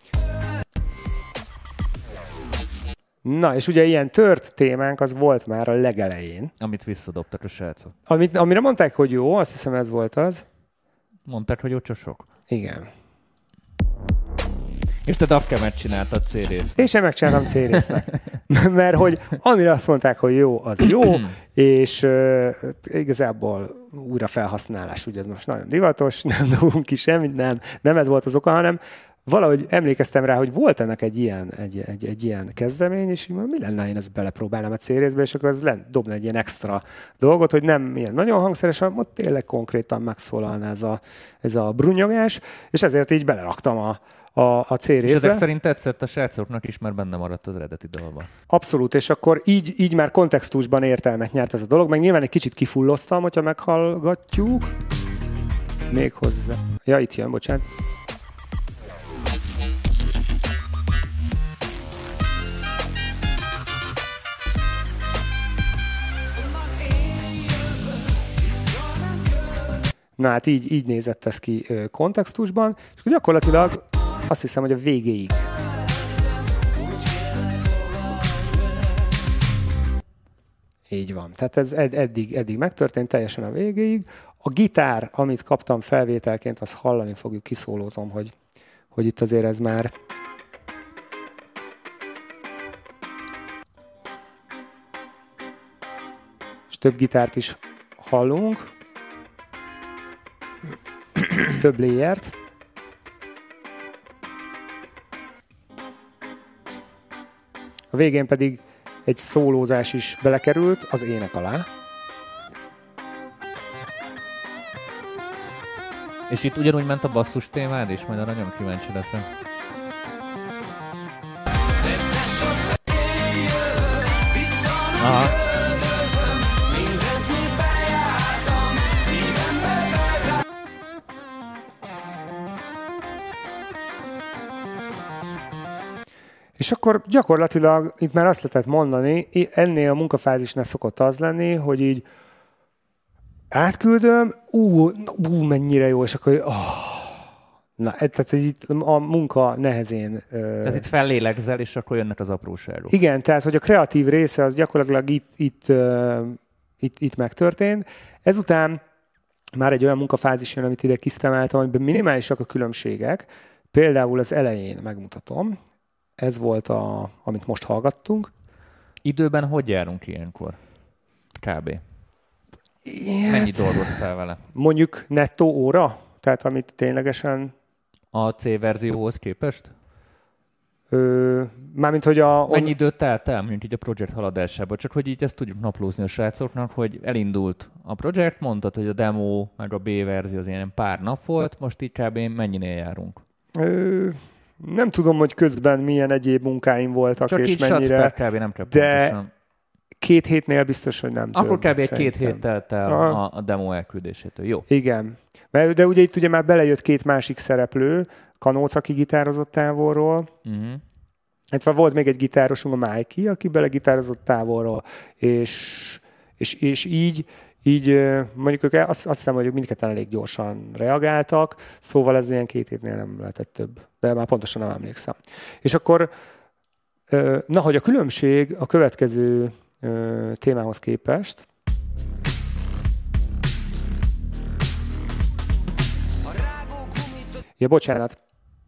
Na, és ugye ilyen tört témánk az volt már a legelején. Amit visszadobtak a srácok. Amit, amire mondták, hogy jó, azt hiszem ez volt az. Mondták, hogy ott sok. Igen. És te Dafkemet csináltad C. Én sem megcsináltam C. <laughs> Mert hogy amire azt mondták, hogy jó, az jó, <clears throat> és uh, igazából újra felhasználás, ugye most nagyon divatos, nem dobunk ki semmit, nem, nem ez volt az oka, hanem valahogy emlékeztem rá, hogy volt ennek egy ilyen, egy, egy, egy ilyen kezdemény, és így mondom, mi lenne, én ezt belepróbálnám a C részbe, és akkor az len, dobna egy ilyen extra dolgot, hogy nem ilyen nagyon hangszeres, hanem ott tényleg konkrétan megszólalna ez a, ez a brunyogás, és ezért így beleraktam a, a, a C És ezek részbe. szerint tetszett a srácoknak is, mert benne maradt az eredeti dalban. Abszolút, és akkor így, így már kontextusban értelmet nyert ez a dolog, meg nyilván egy kicsit kifulloztam, hogyha meghallgatjuk. Még hozzá. Ja, itt jön, bocsánat. Na hát így, így nézett ez ki kontextusban, és akkor gyakorlatilag azt hiszem, hogy a végéig Így van. Tehát ez ed- eddig, eddig megtörtént teljesen a végéig. A gitár, amit kaptam felvételként, azt hallani fogjuk, kiszólózom, hogy, hogy itt azért ez már és több gitárt is hallunk. Több layert. A végén pedig egy szólózás is belekerült az ének alá. És itt ugyanúgy ment a basszus témád is, majd arra nagyon kíváncsi leszek. És akkor gyakorlatilag itt már azt lehetett mondani, ennél a munkafázisnál szokott az lenni, hogy így átküldöm, ú, ú mennyire jó, és akkor oh. Na, e- tehát itt a munka nehezén. Tehát itt fellélegzel, és akkor jönnek az apróságok. Igen, tehát hogy a kreatív része az gyakorlatilag itt, itt, itt, itt megtörtént. Ezután már egy olyan munkafázis jön, amit ide kisztemeltem, amiben minimálisak a különbségek. Például az elején megmutatom. Ez volt, a, amit most hallgattunk. Időben hogy járunk ilyenkor? Kb. Mennyit dolgoztál vele? Mondjuk nettó óra, tehát amit ténylegesen, A C verzióhoz képest? ö, mármint hogy a... Mennyi időt telt el, mondjuk így a projekt haladásában? Csak hogy így ezt tudjuk naplózni a srácoknak, hogy elindult a projekt, mondtad, hogy a demo meg a B verzió az ilyen pár nap volt, most így kb. mennyinél járunk? Ö, nem tudom, hogy közben milyen egyéb munkáim voltak, Csak és mennyire. kb. nem kell de pontosan. Két hétnél biztos, hogy nem Akkor több, kb. egy két szerintem. hét telt el a, a demo elküldésétől. Jó. Igen. Mert, de ugye itt ugye már belejött két másik szereplő, Kanóc, aki gitározott távolról, Uh-huh. illetve volt még egy gitárosunk, a Mikey, aki belegitározott távolról, és, és, és így, így mondjuk ők azt, azt hiszem, hogy mindketten elég gyorsan reagáltak, szóval ez ilyen két hétnél nem lehetett több, de már pontosan nem emlékszem. És akkor, na, hogy a különbség a következő témához képest, Ja, bocsánat,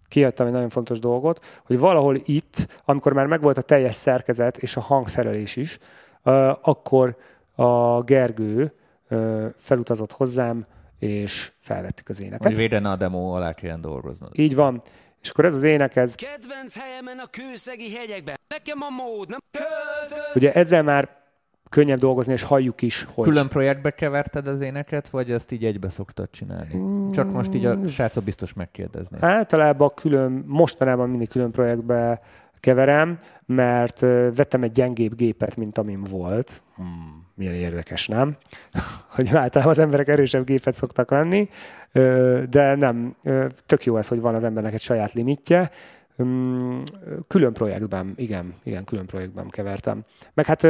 kiadtam egy nagyon fontos dolgot, hogy valahol itt, amikor már megvolt a teljes szerkezet és a hangszerelés is, akkor a Gergő felutazott hozzám, és felvettük az Hogy éneket. védene a demo alá kelljen dolgoznod. Így van. És akkor ez az ének, ez Kedvenc helyemen a kőszegi hegyekben. Nekem a mód nem ugye ezzel már könnyebb dolgozni, és halljuk is, hogy Külön projektbe keverted az éneket, vagy ezt így egybe szoktad csinálni? Csak most így a srácok biztos megkérdezné. Általában külön, mostanában mindig külön projektbe keverem, mert vettem egy gyengébb gépet, mint amim volt. Hmm, milyen érdekes, nem? <laughs> hogy általában az emberek erősebb gépet szoktak venni, de nem, tök jó ez, hogy van az embernek egy saját limitje. Külön projektben, igen, igen, külön projektben kevertem. Meg hát,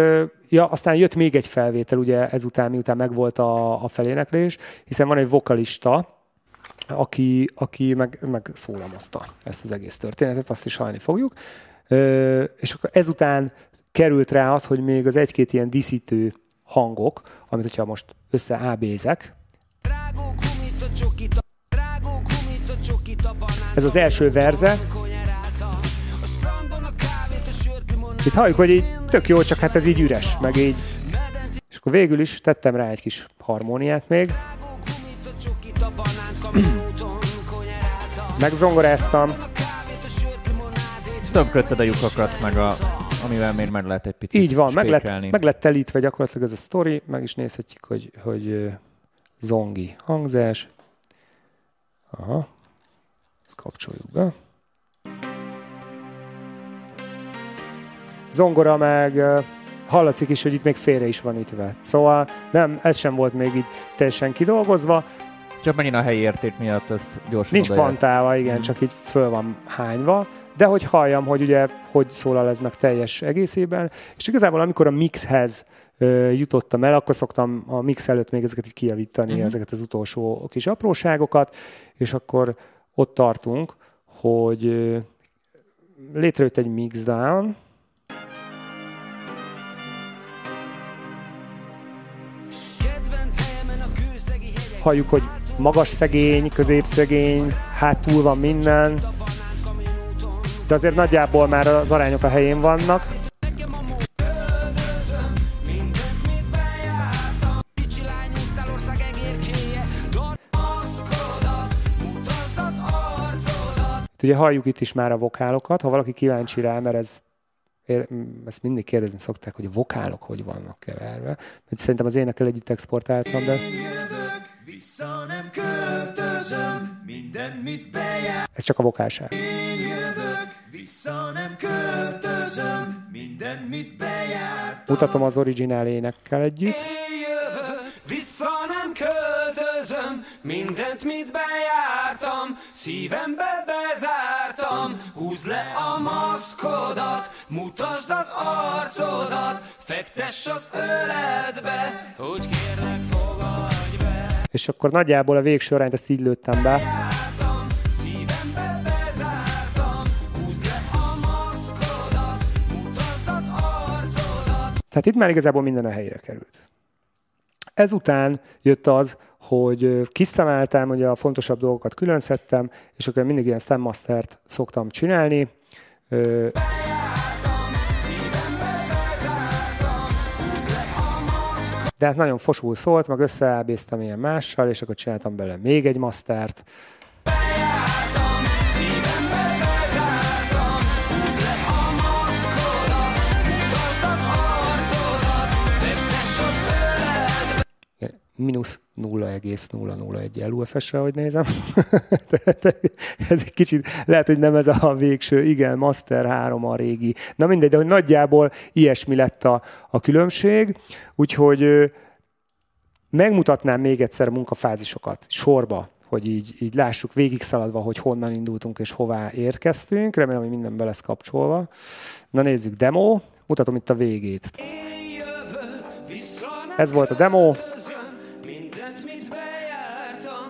ja, aztán jött még egy felvétel, ugye ezután, miután megvolt a, a feléneklés, hiszen van egy vokalista, aki, aki meg, meg szólamozta ezt az egész történetet, azt is hallani fogjuk. És akkor ezután került rá az, hogy még az egy-két ilyen díszítő hangok, amit hogyha most összeábézek, ez az első verze, itt halljuk, hogy így tök jó, csak hát ez így üres, meg így. És akkor végül is tettem rá egy kis harmóniát még, megzongoráztam. Tömködted a lyukakat, meg a, amivel még meg lehet egy picit így van, meg lett, meg lett telítve gyakorlatilag ez a sztori, meg is nézhetjük, hogy, hogy zongi hangzás. Aha, ezt kapcsoljuk be. Zongora meg hallatszik is, hogy itt még félre is van ütve. Szóval nem, ez sem volt még így teljesen kidolgozva. Csak megint a helyi érték miatt ezt gyorsan Nincs odaért. kvantálva, igen, csak így föl van hányva. De hogy halljam, hogy ugye hogy szólal ez meg teljes egészében. És igazából amikor a mixhez jutottam el, akkor szoktam a mix előtt még ezeket így kijavítani, uh-huh. ezeket az utolsó kis apróságokat, és akkor ott tartunk, hogy létrejött egy mixdown, halljuk, hogy magas szegény, középszegény, hátul van minden, de azért nagyjából már az arányok a helyén vannak. Itt Ugye halljuk itt is már a vokálokat, ha valaki kíváncsi rá, mert ez ér- ezt mindig kérdezni szokták, hogy a vokálok hogy vannak keverve. Mert szerintem az énekkel együtt exportáltam, de Vissza nem költözöm, minden mit bejár. ez csak a vokálság. Jövök, vissza nem költözöm, minden mit bejárt. Mutatom az originál énekkel együtt. Én jövök, vissza nem költözöm, mindent mit bejártam, szívembe bezártam. Húzd le a maszkodat, mutasd az arcodat, fektess az öletbe, hogy kérlek fogadj be. És akkor nagyjából a végső arányt ezt így lőttem be. Tehát itt már igazából minden a helyére került. Ezután jött az, hogy ö, kisztemeltem, ugye a fontosabb dolgokat külön szedtem, és akkor mindig ilyen stem mastert szoktam csinálni. De hát nagyon fosul szólt, meg összeábéztem ilyen mással, és akkor csináltam bele még egy mastert. Mínusz 0,001 LUFS-re, hogy nézem. <laughs> Tehát ez egy kicsit, lehet, hogy nem ez a végső, igen, Master 3 a régi. Na mindegy, de hogy nagyjából ilyesmi lett a, a különbség. Úgyhogy megmutatnám még egyszer a munkafázisokat sorba, hogy így, így lássuk végig szaladva, hogy honnan indultunk és hová érkeztünk. Remélem, hogy minden be lesz kapcsolva. Na nézzük, demo. Mutatom itt a végét. Ez volt a demo.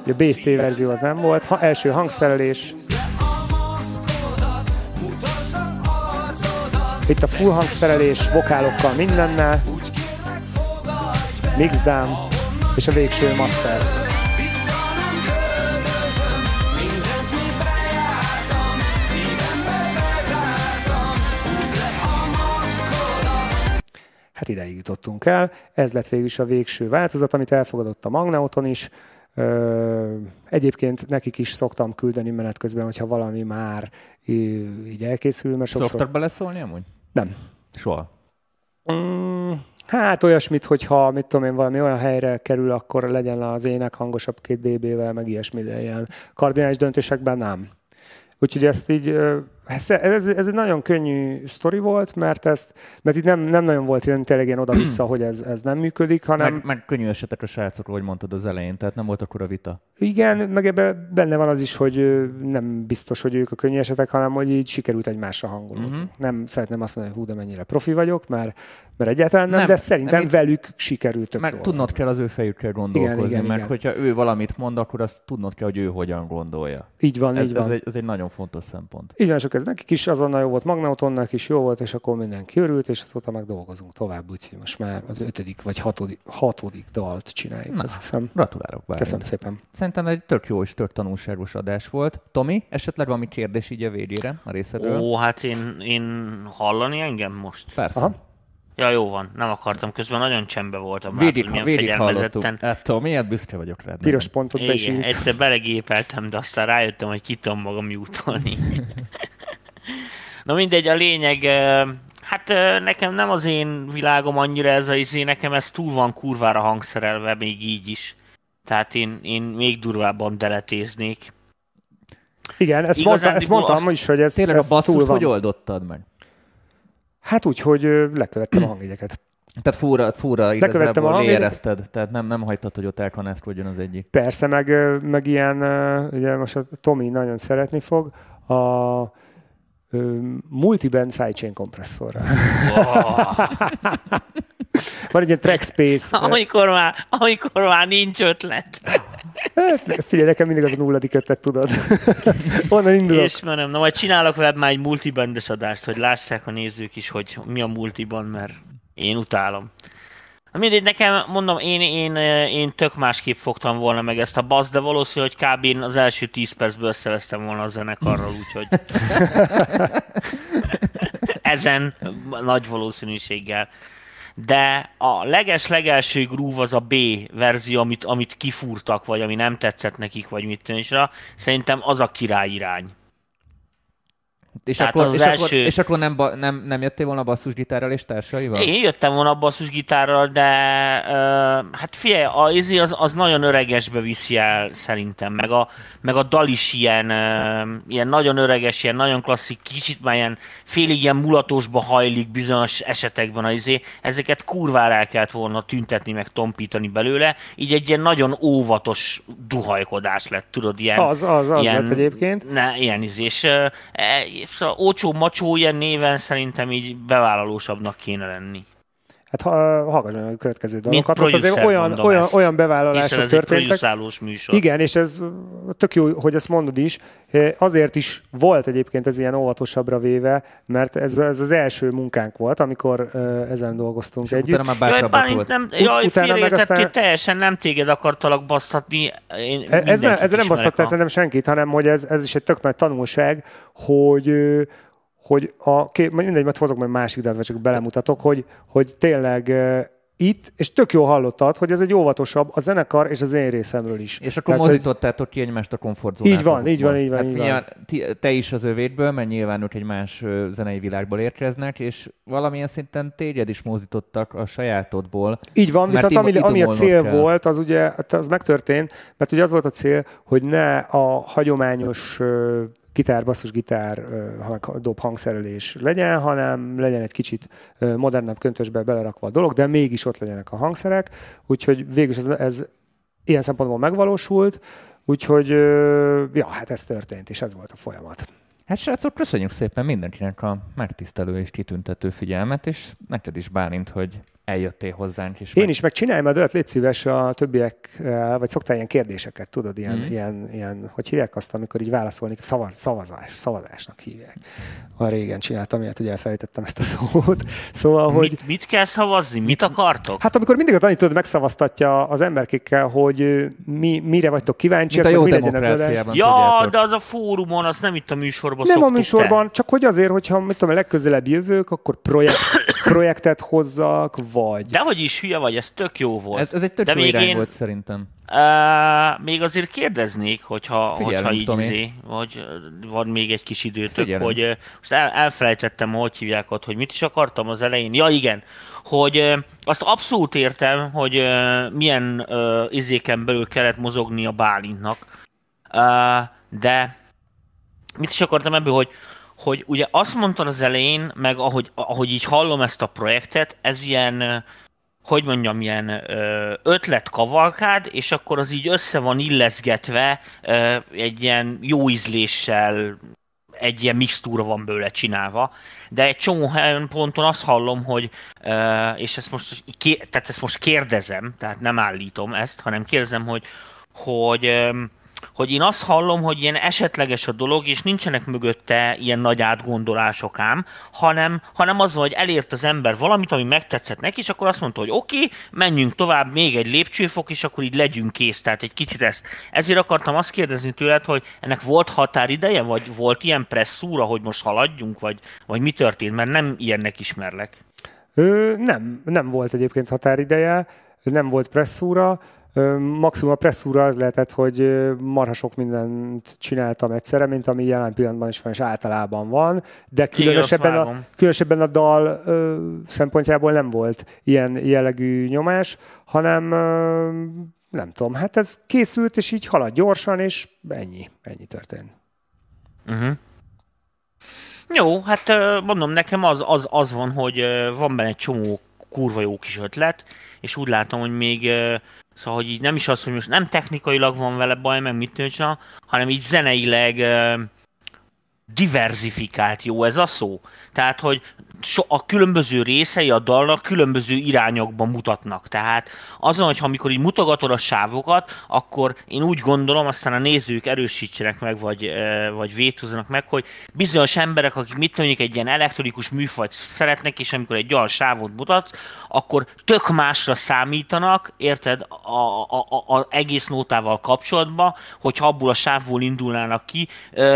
A BSC verzió az nem volt. Ha, első hangszerelés. Itt a full hangszerelés, vokálokkal mindennel. Mixdown és a végső master. Hát ideig jutottunk el. Ez lett végül is a végső változat, amit elfogadott a Magnauton is. Egyébként nekik is szoktam küldeni menet közben, hogyha valami már így elkészül, mert sokszor... Szoktak beleszólni amúgy? Nem. Soha. Mm, hát olyasmit, hogyha mit tudom én, valami olyan helyre kerül, akkor legyen az ének hangosabb két dB-vel, meg ilyesmi, de ilyen kardinális döntésekben nem. Úgyhogy ezt így, ez, ez, ez egy nagyon könnyű sztori volt, mert ezt, mert itt nem, nem nagyon volt ilyen tényleg ilyen oda-vissza, hogy ez, ez nem működik, hanem Meg, meg könnyű esetek a srácokról, hogy mondtad az elején, tehát nem volt akkor a vita. igen, meg ebben benne van az is, hogy nem biztos, hogy ők a könnyű esetek, hanem hogy így sikerült egymásra hangolódni. Uh-huh. Nem szeretném azt mondani, hogy hú, de mennyire profi vagyok, mert, mert egyáltalán nem, Nem, de szerintem nem, velük sikerült tök Meg jól. tudnod kell az ő fejükkel gondolkozni, Igen, igen, mert igen. hogyha ő valamit mond, akkor azt tudnod kell, hogy ő hogyan gondolja. Így van, Ez, így van. ez, egy, ez egy nagyon fontos szempont. Így van, sok ez nekik is azonnal jó volt, Magnautonnak is jó volt, és akkor mindenki örült, és azóta meg dolgozunk tovább, úgyhogy most már az ötödik vagy hatodik, hatodik dalt csináljuk, Na, azt hiszem. Gratulálok, Bálint. Köszönöm szépen. Szerintem egy tök jó és tök tanulságos adás volt. Tomi, esetleg valami kérdés így a végére a részedről? Ó, hát én, én hallani engem most? Persze. Aha. Ja, jó van, nem akartam, közben nagyon csendbe voltam. Milyen végig hallottuk. fegyelmezetten. Hát Tomi, miért büszke vagyok rád. Piros pontot be Igen, egyszer belegépeltem, de aztán rájöttem, hogy ki tudom magam jutolni. <laughs> Na mindegy, a lényeg, hát nekem nem az én világom annyira ez a izé, nekem ez túl van kurvára hangszerelve, még így is. Tehát én, én még durvábban deletéznék. Igen, ezt, Igazándiból mondta, ezt mondtam azt- is, hogy ez, Tényleg a ez túl basszust van. hogy oldottad meg? Hát úgy, hogy lekövettem a hangjegyeket. Tehát fúra, fúra Lekövettem igazából leérezted, tehát nem, nem hagytad, hogy ott elkanászkodjon az egyik. Persze, meg, meg ilyen, ugye most a Tomi nagyon szeretni fog, a multiband sidechain kompresszorra. <laughs> Van egy ilyen Trackspace. ö, <laughs> Amikor már, amikor már nincs ötlet. Hát, Figyelj, nekem mindig az a nulladik ötlet, tudod. <laughs> Onnan indulok. Ismerem, na majd csinálok veled már egy multibandes adást, hogy lássák a nézők is, hogy mi a multiban, mert én utálom. Na mindegy, nekem mondom, én, én, én tök másképp fogtam volna meg ezt a basz, de valószínű, hogy kb. az első 10 percből összevesztem volna a zenekarral, úgyhogy <laughs> ezen nagy valószínűséggel. De a leges-legelső groove az a B verzió, amit, amit kifúrtak, vagy ami nem tetszett nekik, vagy mit rá, szerintem az a király irány. És, Tehát akkor, az és, első- akkor, és akkor nem, nem, nem jöttél volna basszusgitárral és társaival? Én jöttem volna basszusgitárral, de uh, hát figyelj, a, izé az, az nagyon öregesbe viszi el szerintem, meg a, meg a dal is ilyen, uh, ilyen nagyon öreges, ilyen nagyon klasszik, kicsit már ilyen félig ilyen mulatósba hajlik bizonyos esetekben a izé, ezeket kurvára el kellett volna tüntetni, meg tompítani belőle, így egy ilyen nagyon óvatos duhajkodás lett, tudod, ilyen... Az, az, az lett egyébként. Ne, ilyen izé, és uh, szóval ócsó macsó ilyen néven szerintem így bevállalósabbnak kéne lenni. Hát ha, hallgass meg a következő dalokat. Ott azért olyan, olyan, ezt. olyan bevállalások ez egy történtek. producálós műsor. Igen, és ez tök jó, hogy ezt mondod is. Azért is volt egyébként ez ilyen óvatosabbra véve, mert ez, ez az első munkánk volt, amikor ezen dolgoztunk És együtt. utána már Jaj, Bálint, nem, Ut- jaj, utána meg aztán- teljesen nem téged akartalak basztatni. Én E- Ez, ne, ez nem basztatta a- szerintem senkit, hanem hogy ez, ez is egy tök nagy tanulság, hogy hogy a, ké- mindegy, mert hozok majd másik vagy csak belemutatok, hogy, hogy tényleg itt, és tök jó hallottad, hogy ez egy óvatosabb a zenekar és az én részemről is. És akkor Tehát, mozdítottátok ki egymást a komfortzónátokból. Így van, így van, így van, Hát így van. nyilván te is az övédből, mert nyilván ők egy más zenei világból érkeznek, és valamilyen szinten téged is mozdítottak a sajátodból. Így van, viszont ami, ami a cél kell. volt, az ugye, hát az megtörtént, mert ugye az volt a cél, hogy ne a hagyományos gitár, basszus gitár, dob hangszerelés legyen, hanem legyen egy kicsit ö, modernebb köntösbe belerakva a dolog, de mégis ott legyenek a hangszerek, úgyhogy végül ez, ez ilyen szempontból megvalósult, úgyhogy ja, hát ez történt, és ez volt a folyamat. Hát srácok, köszönjük szépen mindenkinek a megtisztelő és kitüntető figyelmet, és neked is Bálint, hogy eljöttél hozzánk. És Én is meg csinálj majd olyat, légy szíves a többiekkel, vagy szoktál ilyen kérdéseket, tudod, ilyen, mm. ilyen, ilyen hogy hívják azt, amikor így válaszolni, szavaz, szavazás, szavazásnak hívják. A régen csináltam ilyet, hogy elfelejtettem ezt a szót. Szóval, hogy Mit, mit kell szavazni? Mit akartok? Hát amikor mindig a tanítőd megszavaztatja az emberkékkel, hogy ö, mi, mire vagytok kíváncsiak, Mint a jó meg mi legyen az adás. Ja, tudjátok. de az a fórumon, azt nem itt a műsorban Nem a műsorban, csak hogy azért, hogyha mit tudom, legközelebb jövők, akkor projekt, projektet hozzak, vagy... De hogy is hülye vagy, ez tök jó volt. Ez, ez egy tök De jó még irány én- volt szerintem. Uh, még azért kérdeznék, hogyha, Figyelünk, hogyha így Tomi. izé, ö, van még egy kis időtök, Figyelünk. hogy ö, most el, elfelejtettem, hogy hívják ott, hogy mit is akartam az elején. Ja igen, hogy ö, azt abszolút értem, hogy ö, milyen ö, izéken belül kellett mozogni a Bálintnak, uh, de mit is akartam ebből, hogy hogy ugye azt mondtad az elején, meg ahogy, ahogy így hallom ezt a projektet, ez ilyen, hogy mondjam, ilyen ö, ötletkavalkád, és akkor az így össze van illeszgetve egy ilyen jó ízléssel, egy ilyen mixtúra van belőle csinálva, de egy csomó helyen ponton azt hallom, hogy, és ezt most, tehát ezt most kérdezem, tehát nem állítom ezt, hanem kérdezem, hogy, hogy hogy én azt hallom, hogy ilyen esetleges a dolog, és nincsenek mögötte ilyen nagy átgondolások ám, hanem, hanem az hogy elért az ember valamit, ami megtetszett neki, és akkor azt mondta, hogy oké, okay, menjünk tovább, még egy lépcsőfok, és akkor így legyünk kész, tehát egy kicsit ezt. Ezért akartam azt kérdezni tőled, hogy ennek volt határideje, vagy volt ilyen presszúra, hogy most haladjunk, vagy, vagy mi történt, mert nem ilyennek ismerlek. Ö, nem, nem volt egyébként határideje, nem volt presszúra. Maximum a presszúra az lehetett, hogy marha sok mindent csináltam egyszerre, mint ami jelen pillanatban is van, és általában van, de különösebben a, különösebben a dal ö, szempontjából nem volt ilyen jellegű nyomás, hanem ö, nem tudom, hát ez készült, és így halad gyorsan, és ennyi, ennyi történt. Uh-huh. Jó, hát mondom, nekem az, az, az van, hogy van benne egy csomó kurva jó kis ötlet, és úgy látom, hogy még szóval, hogy így nem is az, hogy most nem technikailag van vele baj, meg mit csinál, hanem így zeneileg diversifikált, jó ez a szó? Tehát, hogy so, a különböző részei a dalnak különböző irányokban mutatnak. Tehát azon, hogy amikor így mutogatod a sávokat, akkor én úgy gondolom, aztán a nézők erősítsenek meg, vagy, vagy vétózzanak meg, hogy bizonyos emberek, akik mit mondjuk egy ilyen elektronikus műfajt szeretnek, és amikor egy olyan sávot mutatsz, akkor tök másra számítanak, érted, a, a, a, a egész nótával kapcsolatban, hogyha abból a sávból indulnának ki,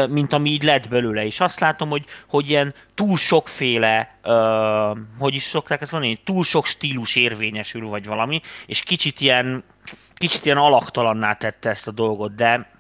mint ami így lett belőle. És azt látom, hogy, hogy ilyen túl sokféle, hogy is szokták ezt mondani, túl sok stílus érvényesül, vagy valami, és kicsit ilyen, kicsit ilyen alaktalanná tette ezt a dolgot, de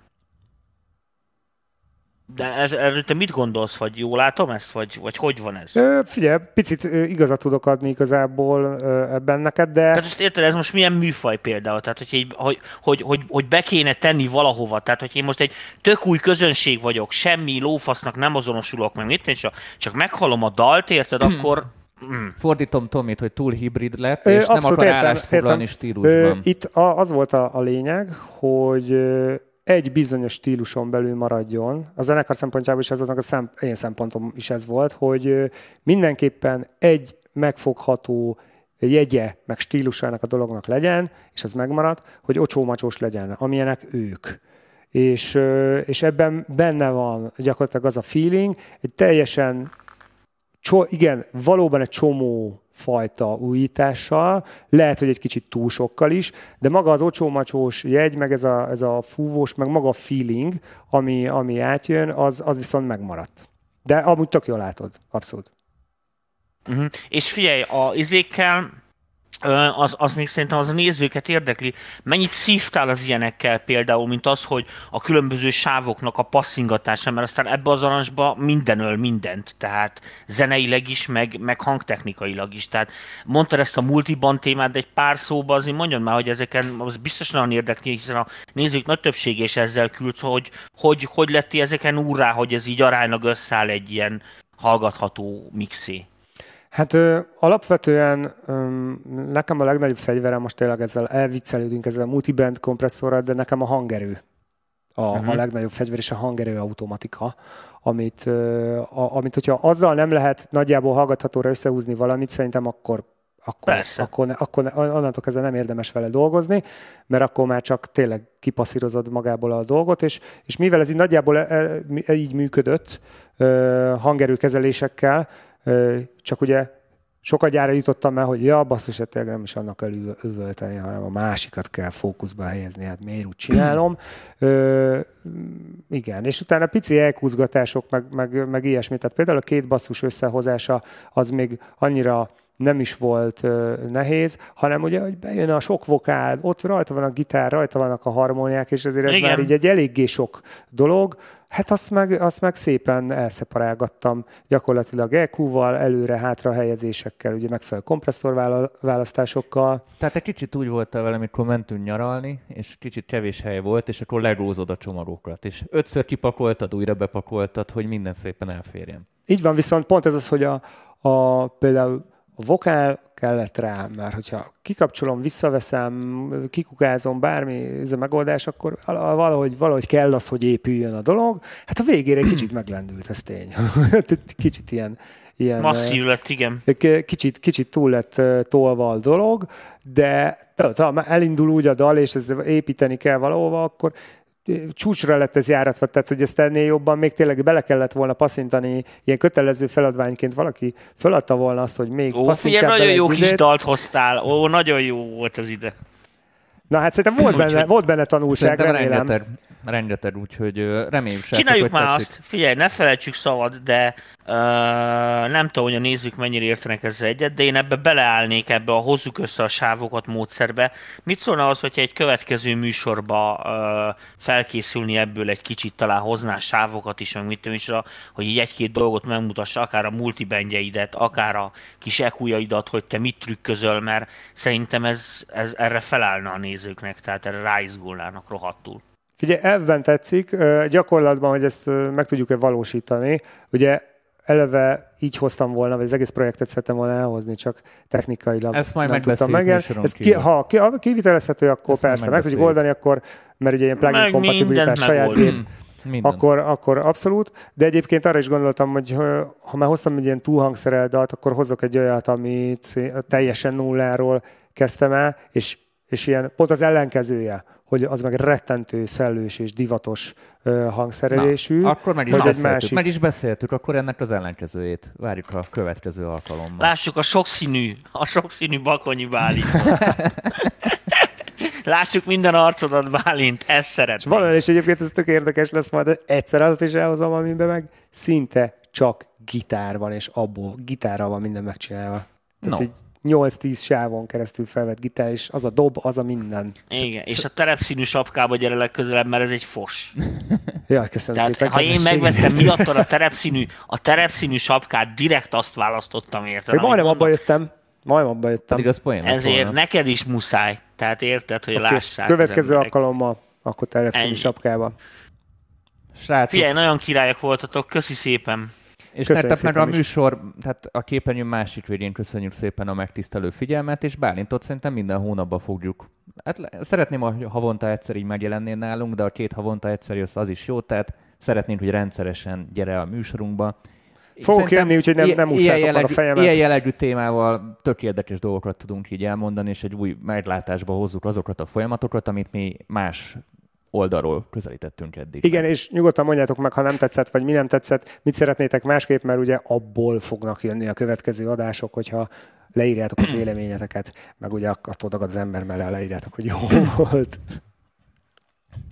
de ez, erről te mit gondolsz, vagy jól látom ezt, vagy, vagy hogy van ez? Ö, figyelj, picit ö, igazat tudok adni igazából ö, ebben neked, de... Tehát ezt érted, ez most milyen műfaj például? Tehát, hogy, hogy, hogy, hogy, hogy be kéne tenni valahova. Tehát, hogy én most egy tök új közönség vagyok, semmi lófasznak nem azonosulok meg, mit, és csak, csak meghallom a dalt, érted, akkor... Mm. Fordítom Tomit, hogy túl hibrid lett, Ö, és nem abszolút akar értem, állást foglalni értem. stílusban. Ö, Itt a, az volt a, a lényeg, hogy ö, egy bizonyos stíluson belül maradjon. A zenekar szempontjából is ez volt, a szem, én szempontom is ez volt, hogy mindenképpen egy megfogható jegye, meg stílusa ennek a dolognak legyen, és az megmarad, hogy ocsómacsós legyen, amilyenek ők. És, és ebben benne van gyakorlatilag az a feeling, egy teljesen cso- igen, valóban egy csomó fajta újítással, lehet, hogy egy kicsit túl sokkal is, de maga az ocsómacsós jegy, meg ez a, ez a fúvós, meg maga a feeling, ami, ami átjön, az, az viszont megmaradt. De amúgy tök jól látod, abszolút. Uh-huh. És figyelj, a izékkel, az, az még szerintem az a nézőket érdekli. Mennyit szívtál az ilyenekkel például, mint az, hogy a különböző sávoknak a passzingatása, mert aztán ebbe az arancsba minden öl mindent, tehát zeneileg is, meg, meg hangtechnikailag is. Tehát mondtad ezt a multiban témát, de egy pár szóba azért mondjad már, hogy ezeken az biztos nagyon érdekli, hiszen a nézők nagy többsége is ezzel küld, hogy hogy, hogy lettél ezeken úrrá, hogy ez így aránylag összeáll egy ilyen hallgatható mixé. Hát ö, alapvetően ö, nekem a legnagyobb fegyverem, most tényleg ezzel elviccelődünk ezzel a multiband kompresszorral, de nekem a hangerő a, uh-huh. a legnagyobb fegyver, és a hangerő automatika, amit, ö, a, amit hogyha azzal nem lehet nagyjából hallgathatóra összehúzni valamit, szerintem akkor akkor, Persze. akkor, akkor onnantól kezdve nem érdemes vele dolgozni, mert akkor már csak tényleg kipasszírozod magából a dolgot, és, és mivel ez így nagyjából e, e, így működött hangerőkezelésekkel, csak ugye sokat gyára jutottam el, hogy ja, basszus, hát nem is annak kell üv- üvölteni, hanem a másikat kell fókuszba helyezni, hát miért úgy csinálom. Ö, igen, és utána pici elkúzgatások, meg, meg, meg ilyesmi. Tehát például a két basszus összehozása az még annyira nem is volt ö, nehéz, hanem ugye, hogy bejön a sok vokál, ott rajta van a gitár, rajta vannak a harmóniák, és ezért ez Igen. már így egy eléggé sok dolog. Hát azt meg, azt meg szépen elszeparálgattam gyakorlatilag EQ-val, előre-hátra helyezésekkel, ugye megfelelő kompresszorválasztásokkal. Tehát egy kicsit úgy voltál vele, amikor mentünk nyaralni, és kicsit kevés hely volt, és akkor legózod a csomagokat, és ötször kipakoltad, újra bepakoltad, hogy minden szépen elférjen. Így van, viszont pont ez az, hogy a, a például a vokál kellett rá, mert hogyha kikapcsolom, visszaveszem, kikukázom, bármi ez a megoldás, akkor val- valahogy, valahogy kell az, hogy épüljön a dolog. Hát a végére kicsit meglendült, ez tény. <laughs> kicsit ilyen, ilyen Masszív lett, igen. Kicsit, kicsit túl lett ö, tolva a dolog, de ha elindul úgy a dal, és ez építeni kell valahova, akkor csúcsra lett ez járatva, tehát hogy ezt ennél jobban még tényleg bele kellett volna passzintani, ilyen kötelező feladványként valaki feladta volna azt, hogy még Ó, figyelj, nagyon jó kis dalt hoztál. Ó, nagyon jó volt az ide. Na hát szerintem volt benne, volt benne tanulság, Szerintem remélem. rengeteg, rengeteg, úgyhogy reméljük, srácok, Csináljuk már tetszik. azt, figyelj, ne felejtsük szabad, de uh, nem tudom, hogy a nézők mennyire értenek ezzel egyet, de én ebbe beleállnék ebbe a hozzuk össze a sávokat módszerbe. Mit szólna az, hogyha egy következő műsorba uh, felkészülni ebből egy kicsit, talán hoznál sávokat is, meg mit tudom is, hogy így egy-két dolgot megmutassa, akár a multibandjeidet, akár a kis ekujaidat, hogy te mit trükközöl, mert szerintem ez, ez erre felállna a nézőknek, tehát erre ráizgulnának rohadtul. Figyelj, elvben tetszik, gyakorlatban, hogy ezt meg tudjuk-e valósítani. Ugye eleve így hoztam volna, vagy az egész projektet szerettem volna elhozni, csak technikailag Ezt majd nem tudtam meg. Ez ki, ha ki, ha kivitelezhető, akkor Ezt persze, meg tudjuk oldani, akkor, mert ugye ilyen plugin Meg kompatibilitás saját gép, Minden. akkor, akkor abszolút, de egyébként arra is gondoltam, hogy ha már hoztam egy ilyen túlhangszerelt dalt, akkor hozok egy olyat, amit teljesen nulláról kezdtem el, és, és ilyen pont az ellenkezője, hogy az meg rettentő szellős és divatos ö, hangszerelésű. Na, akkor meg is, hogy egy másik- meg is beszéltük, akkor ennek az ellenkezőjét. Várjuk a következő alkalommal. Lássuk a sokszínű, a sokszínű bakonyi Bálint. <laughs> Lássuk minden arcodat, Bálint, ezt És szeretném. van olyan is egyébként, ez tök érdekes lesz majd, egyszer azt is elhozom, amiben meg szinte csak gitár van, és abból gitárral van minden megcsinálva. Tehát No. egy 8-10 sávon keresztül felvett gitár, és az a dob, az a minden. Igen, és a terepszínű sapkába gyere legközelebb, mert ez egy fos. <laughs> Jaj, köszönöm Tehát szépen. ha én megvettem miattad <laughs> a terepszínű, a terepszínű sapkát, direkt azt választottam érted? Én majdnem abba jöttem. Majdnem abba jöttem. Pedig az Ezért volna. neked is muszáj. Tehát érted, hogy Oké, lássák. Következő alkalommal akkor terepszínű Ennyi. sapkába. Srácok, Figyelj, nagyon királyok voltatok, köszi szépen. És meg a szépen is. műsor, tehát a képernyő másik végén köszönjük szépen a megtisztelő figyelmet, és Bálintot szerintem minden hónapban fogjuk. Hát szeretném, ha havonta egyszer így megjelennél nálunk, de a két havonta egyszer jössz, az is jó, tehát szeretnénk, hogy rendszeresen gyere a műsorunkba. Fogok Szerintem jönni, úgyhogy nem- nem ilyen ússzátok meg a jellegű- fejemet. Ilyen jellegű témával tök érdekes dolgokat tudunk így elmondani, és egy új meglátásba hozzuk azokat a folyamatokat, amit mi más oldalról közelítettünk eddig. Igen, és nyugodtan mondjátok meg, ha nem tetszett, vagy mi nem tetszett, mit szeretnétek másképp, mert ugye abból fognak jönni a következő adások, hogyha leírjátok a <clears throat> véleményeteket, meg ugye attól dagad az ember mellé, leírjátok, hogy jó volt.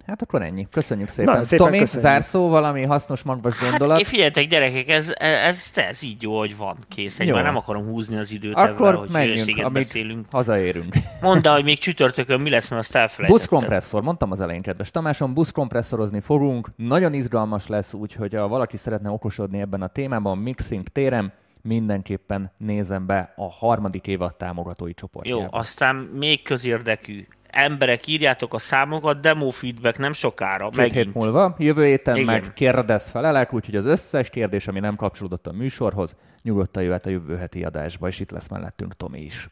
Hát akkor ennyi. Köszönjük szépen. Na, szépen Tomi, köszönjük. zárszó, valami hasznos magvas gondolat. Hát, figyeljetek gyerekek, ez, ez, ez így jó, hogy van, kész. Egy Jó. már nem akarom húzni az időt ebben, akkor hogy menjünk, amíg beszélünk. hazaérünk. Mondd hogy még csütörtökön mi lesz, mert azt elfelejtettem. Buszkompresszor, mondtam az elején, kedves Tamáson, buszkompresszorozni fogunk. Nagyon izgalmas lesz, úgyhogy ha valaki szeretne okosodni ebben a témában, mixing téren, mindenképpen nézzen be a harmadik évad támogatói csoportjába. Jó, aztán még közérdekű. Emberek, írjátok a számokat, demo feedback nem sokára, Két hét megint. múlva, jövő héten Igen. meg kérdez felelek, úgyhogy az összes kérdés, ami nem kapcsolódott a műsorhoz, nyugodtan jöhet a jövő heti adásba, és itt lesz mellettünk Tomi is.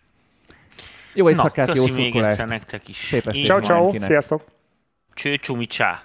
Jó Na, éjszakát, jó köszi még szurkolást! nektek is. Szép estét. Ciao, ciao, sziasztok! Cső, csumi, csá.